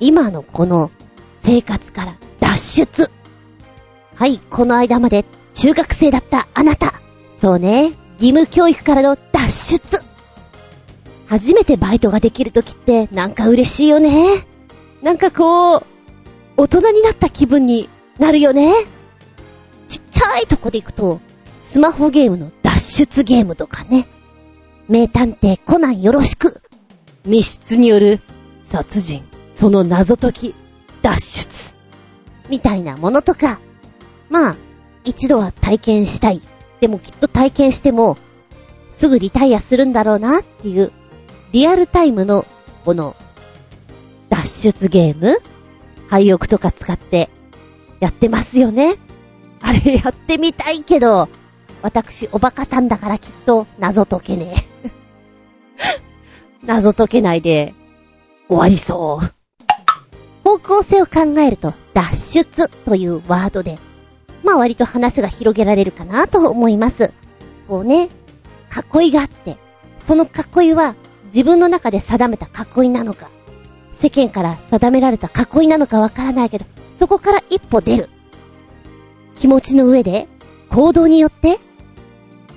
今のこの生活から脱出。はい、この間まで中学生だったあなた。そうね、義務教育からの脱出。初めてバイトができるときってなんか嬉しいよね。なんかこう、大人になった気分になるよね。ちっちゃいとこで行くと、スマホゲームの出ゲームとかね。名探偵コナンよろしく。密室による殺人、その謎解き、脱出。みたいなものとか。まあ、一度は体験したい。でもきっと体験しても、すぐリタイアするんだろうなっていうリアルタイムの、この、脱出ゲーム？廃屋とか使って、やってますよね。あれやってみたいけど、私おバカさんだからきっと謎解けねえ。謎解けないで、終わりそう。方向性を考えると、脱出というワードで、まあ割と話が広げられるかなと思います。こうね、囲いがあって、その囲いは自分の中で定めた囲いなのか、世間から定められた囲いなのかわからないけど、そこから一歩出る。気持ちの上で、行動によって、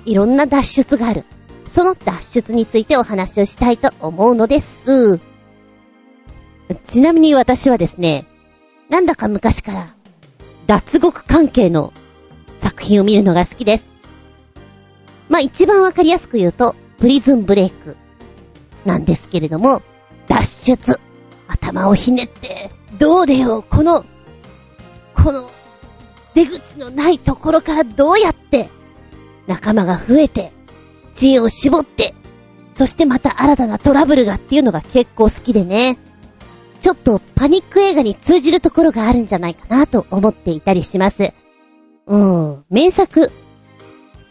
いろんな脱出がある。その脱出についてお話をしたいと思うのです。ちなみに私はですね、なんだか昔から、脱獄関係の作品を見るのが好きです。まあ、一番わかりやすく言うと、プリズンブレイク。なんですけれども、脱出。頭をひねって、どうでよ、この、この、出口のないところからどうやって、仲間が増えて、知恵を絞って、そしてまた新たなトラブルがっていうのが結構好きでね。ちょっとパニック映画に通じるところがあるんじゃないかなと思っていたりします。うん、名作。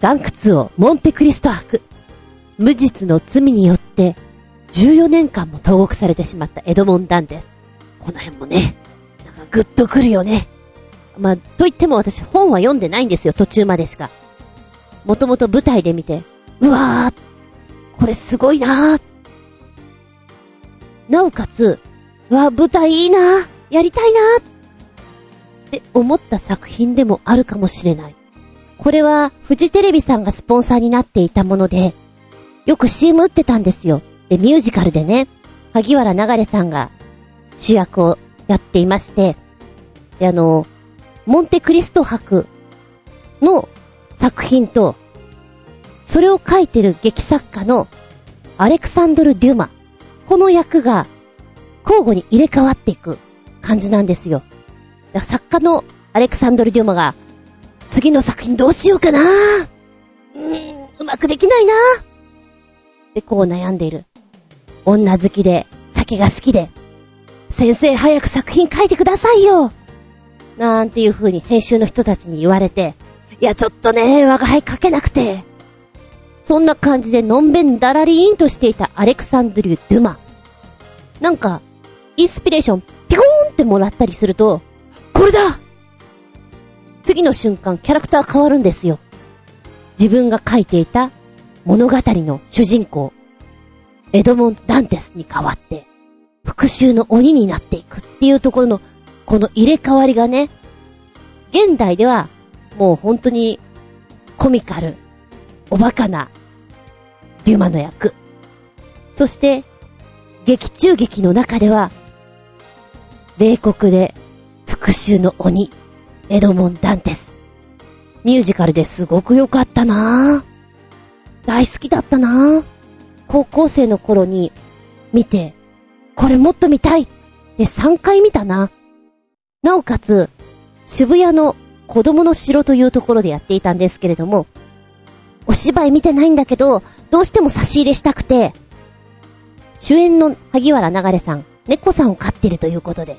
岩窟をモンテクリスト博。無実の罪によって14年間も投獄されてしまったエドモン・ダンです。この辺もね、なんかグッとくるよね。まあ、と言っても私本は読んでないんですよ、途中までしか。もともと舞台で見て、うわー、これすごいなー。なおかつ、うわ、舞台いいなやりたいなって思った作品でもあるかもしれない。これは、フジテレビさんがスポンサーになっていたもので、よく CM 打ってたんですよ。で、ミュージカルでね、萩原流さんが主役をやっていまして、で、あの、モンテクリスト博の作品と、それを書いてる劇作家のアレクサンドル・デュマ。この役が交互に入れ替わっていく感じなんですよ。作家のアレクサンドル・デュマが、次の作品どうしようかなうーん、うまくできないなで、こう悩んでいる。女好きで、酒が好きで、先生早く作品書いてくださいよなんていう風に編集の人たちに言われて、いやちょっとね、我が輩書けなくて。そんな感じでのんべんだらりーんとしていたアレクサンドリュー・ドゥマ。なんか、インスピレーションピコーンってもらったりすると、これだ次の瞬間キャラクター変わるんですよ。自分が書いていた物語の主人公、エドモンド・ダンテスに代わって、復讐の鬼になっていくっていうところの、この入れ替わりがね、現代では、もう本当に、コミカル、おバカな、デュマの役。そして、劇中劇の中では、冷酷で、復讐の鬼、エドモン・ダンテス。ミュージカルですごく良かったな。大好きだったな。高校生の頃に見て、これもっと見たいって3回見たな。なおかつ、渋谷の子供の城というところでやっていたんですけれども、お芝居見てないんだけど、どうしても差し入れしたくて、主演の萩原流さん、猫さんを飼ってるということで、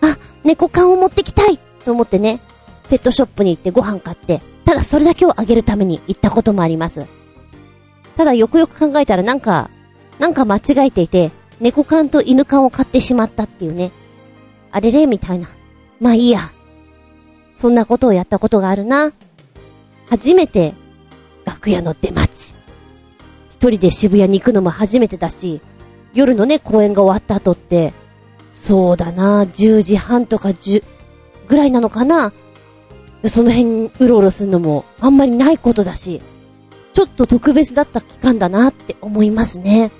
あ、猫缶を持ってきたいと思ってね、ペットショップに行ってご飯買って、ただそれだけをあげるために行ったこともあります。ただよくよく考えたらなんか、なんか間違えていて、猫缶と犬缶を買ってしまったっていうね。あれれみたいな。まあいいや。そんなことをやったことがあるな。初めて、楽屋の出待ち。一人で渋谷に行くのも初めてだし、夜のね、公演が終わった後って、そうだな、10時半とか10ぐらいなのかな。その辺うろうろするのもあんまりないことだし、ちょっと特別だった期間だなって思いますね。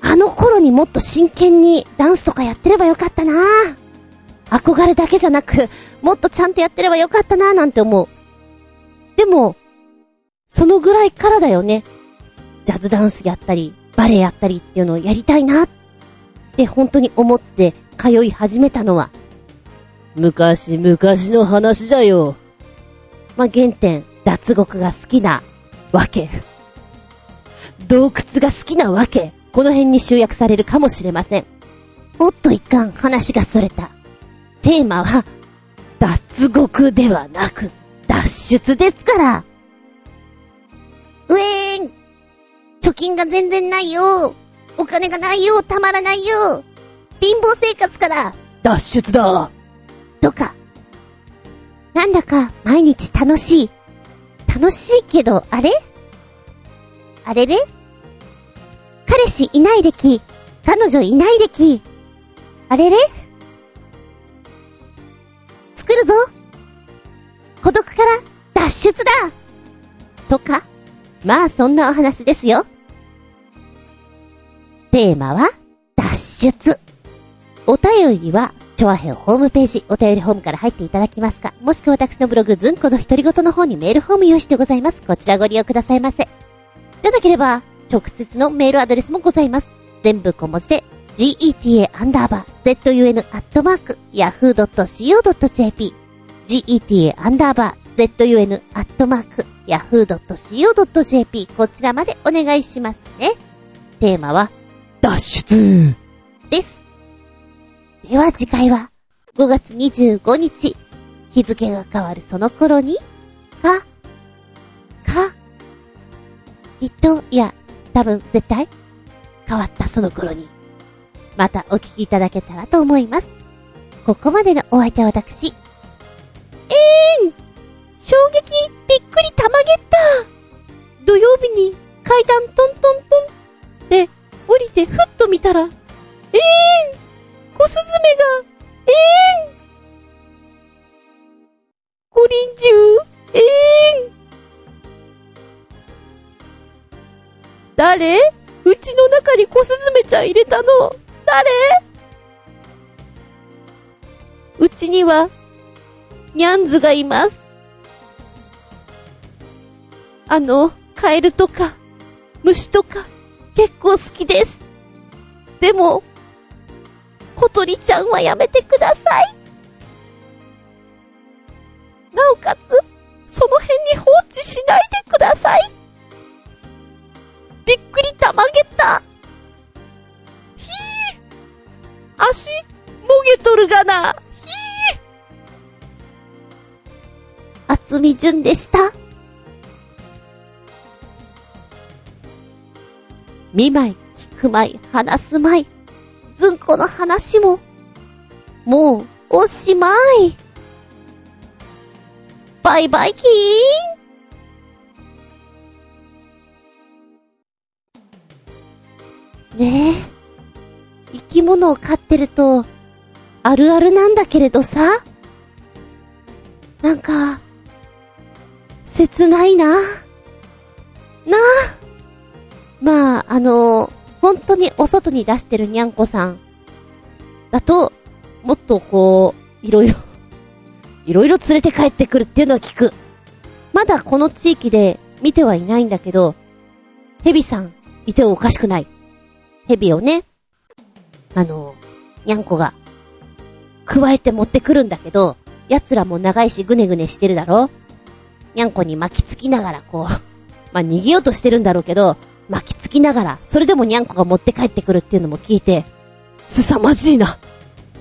あの頃にもっと真剣にダンスとかやってればよかったな憧れだけじゃなく、もっとちゃんとやってればよかったななんて思う。でも、そのぐらいからだよね。ジャズダンスやったり、バレエやったりっていうのをやりたいなって本当に思って通い始めたのは、昔々の話じゃよ。まあ、原点、脱獄が好きなわけ。洞窟が好きなわけ。この辺に集約されるかもしれません。おっといかん、話がそれた。テーマは、脱獄ではなく、脱出ですから。うえーん。貯金が全然ないよ。お金がないよ。たまらないよ。貧乏生活から。脱出だ。とか。なんだか毎日楽しい。楽しいけど、あれ？あれれ？彼氏いない歴、彼女いない歴、あれれ？作るぞ孤独から脱出だとか、まあそんなお話ですよ。テーマは、脱出。お便りは、チョアヘオホームページ、お便りホームから入っていただきますか、もしくは私のブログ、ズンコの独り言の方にメールフォーム用意してございます。こちらご利用くださいませ。じゃなければ、直接のメールアドレスもございます。全部小文字で、geta アンダーバー zun アットマーク yahoo.co.jp geta アンダーバー zun アットマーク yahoo.co.jp こちらまでお願いしますね。テーマは、脱出です。では次回は、5月25日、日付が変わるその頃に、か、か、きっと、いや、多分絶対、変わったその頃に、またお聞きいただけたらと思います。ここまでのお相手は私、えーん。衝撃びっくりたまげった。土曜日に階段トントントンで降りてふっと見たら、えーん。小スズメが、えーん。五輪中、えーん。誰？うちの中に小スズメちゃん入れたの。ちには、ニャンズがいます。あの、カエルとか、虫とか、結構好きです。でも、小鳥ちゃんはやめてください。でした？見舞い、聞く舞い、話す舞い。ずんこの話も、もう、おしまい。バイバイキーンねえ。生き物を飼ってると、あるあるなんだけれどさ。なんか、切ないな。なあ。まあ、あの本当にお外に出してるにゃんこさんだと、もっとこう、いろいろ、いろいろ連れて帰ってくるっていうのは聞く。まだこの地域で見てはいないんだけど、ヘビさん、いてもおかしくない。ヘビをね、あの、にゃんこが、加えて持ってくるんだけど、奴らも長いしぐねぐねしてるだろにゃんこに巻きつきながらこう、まあ、逃げようとしてるんだろうけど、巻きつきながら、それでもにゃんこが持って帰ってくるっていうのも聞いて、凄まじいな。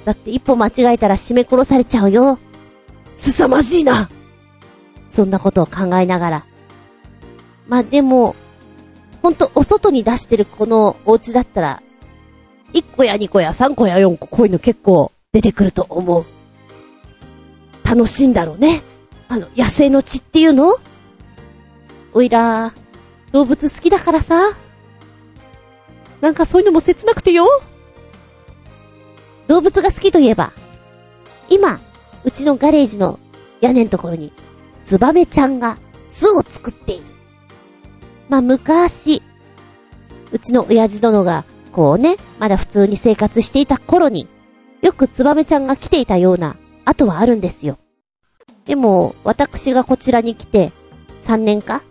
だって一歩間違えたら締め殺されちゃうよ。凄まじいな。そんなことを考えながら。まあ、でも、ほんとお外に出してるこのお家だったら、1個や2個や3個や4個こういうの結構出てくると思う。楽しいんだろうね。あの、野生の血っていうの？おいら、動物好きだからさ。なんかそういうのも切なくてよ。動物が好きといえば、今、うちのガレージの屋根のところに、ツバメちゃんが巣を作っている。まあ、昔、うちの親父殿が、こうね、まだ普通に生活していた頃に、よくツバメちゃんが来ていたような跡はあるんですよ。でも、私がこちらに来て、3年か？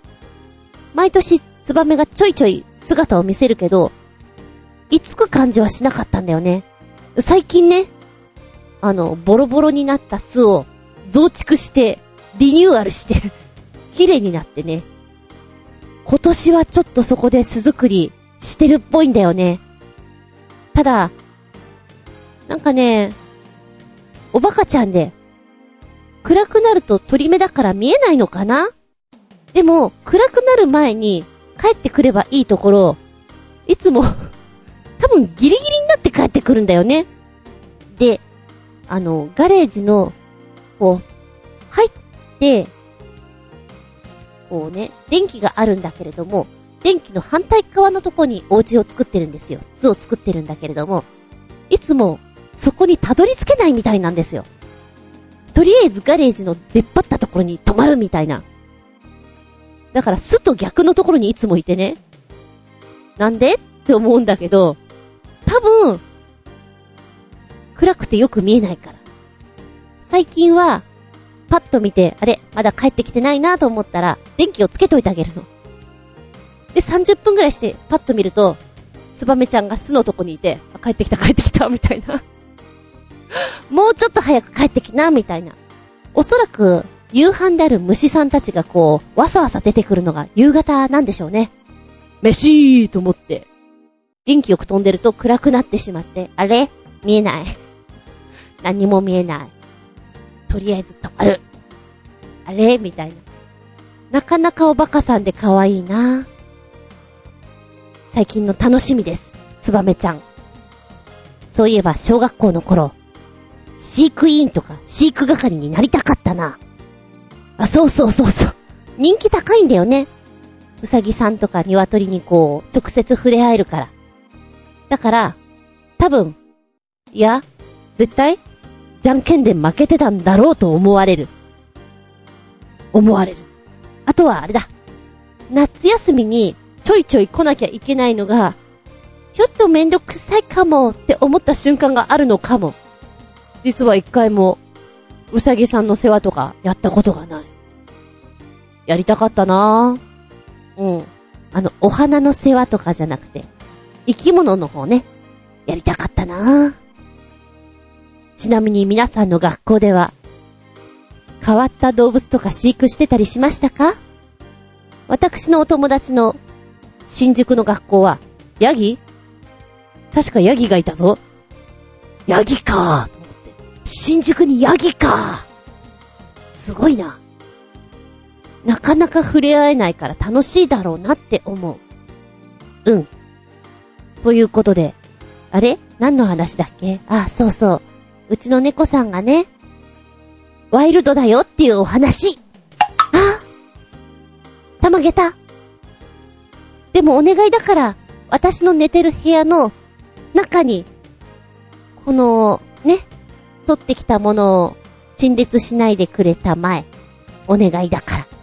毎年ツバメがちょいちょい姿を見せるけど、いつく感じはしなかったんだよね。最近ね、あの、ボロボロになった巣を増築して、リニューアルして、綺麗になってね。今年はちょっとそこで巣作りしてるっぽいんだよね。ただ、なんかね、おバカちゃんで、暗くなると鳥目だから見えないのかな？でも、暗くなる前に帰ってくればいいところ、いつも 多分ギリギリになって帰ってくるんだよね。で、あの、ガレージの、こう、入って、こうね、電気があるんだけれども、電気の反対側のとこにお家を作ってるんですよ。巣を作ってるんだけれども、いつもそこにたどり着けないみたいなんですよ。とりあえずガレージの出っ張ったところに止まるみたいな。だから巣と逆のところにいつもいてね。なんで？って思うんだけど、多分、暗くてよく見えないから。最近は、パッと見て、あれ、まだ帰ってきてないなと思ったら、電気をつけといてあげるの。で、30分ぐらいして、パッと見ると、ツバメちゃんが巣のとこにいて、あ、帰ってきた帰ってきた、みたいな。もうちょっと早く帰ってきな、みたいな。おそらく、夕飯である虫さんたちがこう、わさわさ出てくるのが夕方なんでしょうね。飯と思って。元気よく飛んでると暗くなってしまって、あれ？見えない。何も見えない。とりあえず止まる。あれ？みたいな。なかなかおバカさんで可愛いな最近の楽しみです。ツバメちゃん。そういえば小学校の頃、飼育委員とか飼育係になりたかったな。あ、そうそうそうそう。人気高いんだよね。うさぎさんとか鶏にこう、直接触れ合えるから。だから、多分、いや、絶対、じゃんけんで負けてたんだろうと思われる。思われる。あとはあれだ。夏休みにちょいちょい来なきゃいけないのが、ちょっとめんどくさいかもって思った瞬間があるのかも。実は一回も、うさぎさんの世話とかやったことがない。やりたかったなぁ。うん。あの、お花の世話とかじゃなくて、生き物の方ね、やりたかったなぁ。ちなみに皆さんの学校では、変わった動物とか飼育してたりしましたか？私のお友達の新宿の学校は、ヤギ？確かヤギがいたぞ。ヤギかと。新宿にヤギかすごいな。なかなか触れ合えないから楽しいだろうなって思う。うん。ということで、あれ？何の話だっけ？あ、そうそう。うちの猫さんがね、ワイルドだよっていうお話。あ？たまげた。でもお願いだから、私の寝てる部屋の中に、この、ね、取ってきたものを陳列しないでくれたまえ。お願いだから。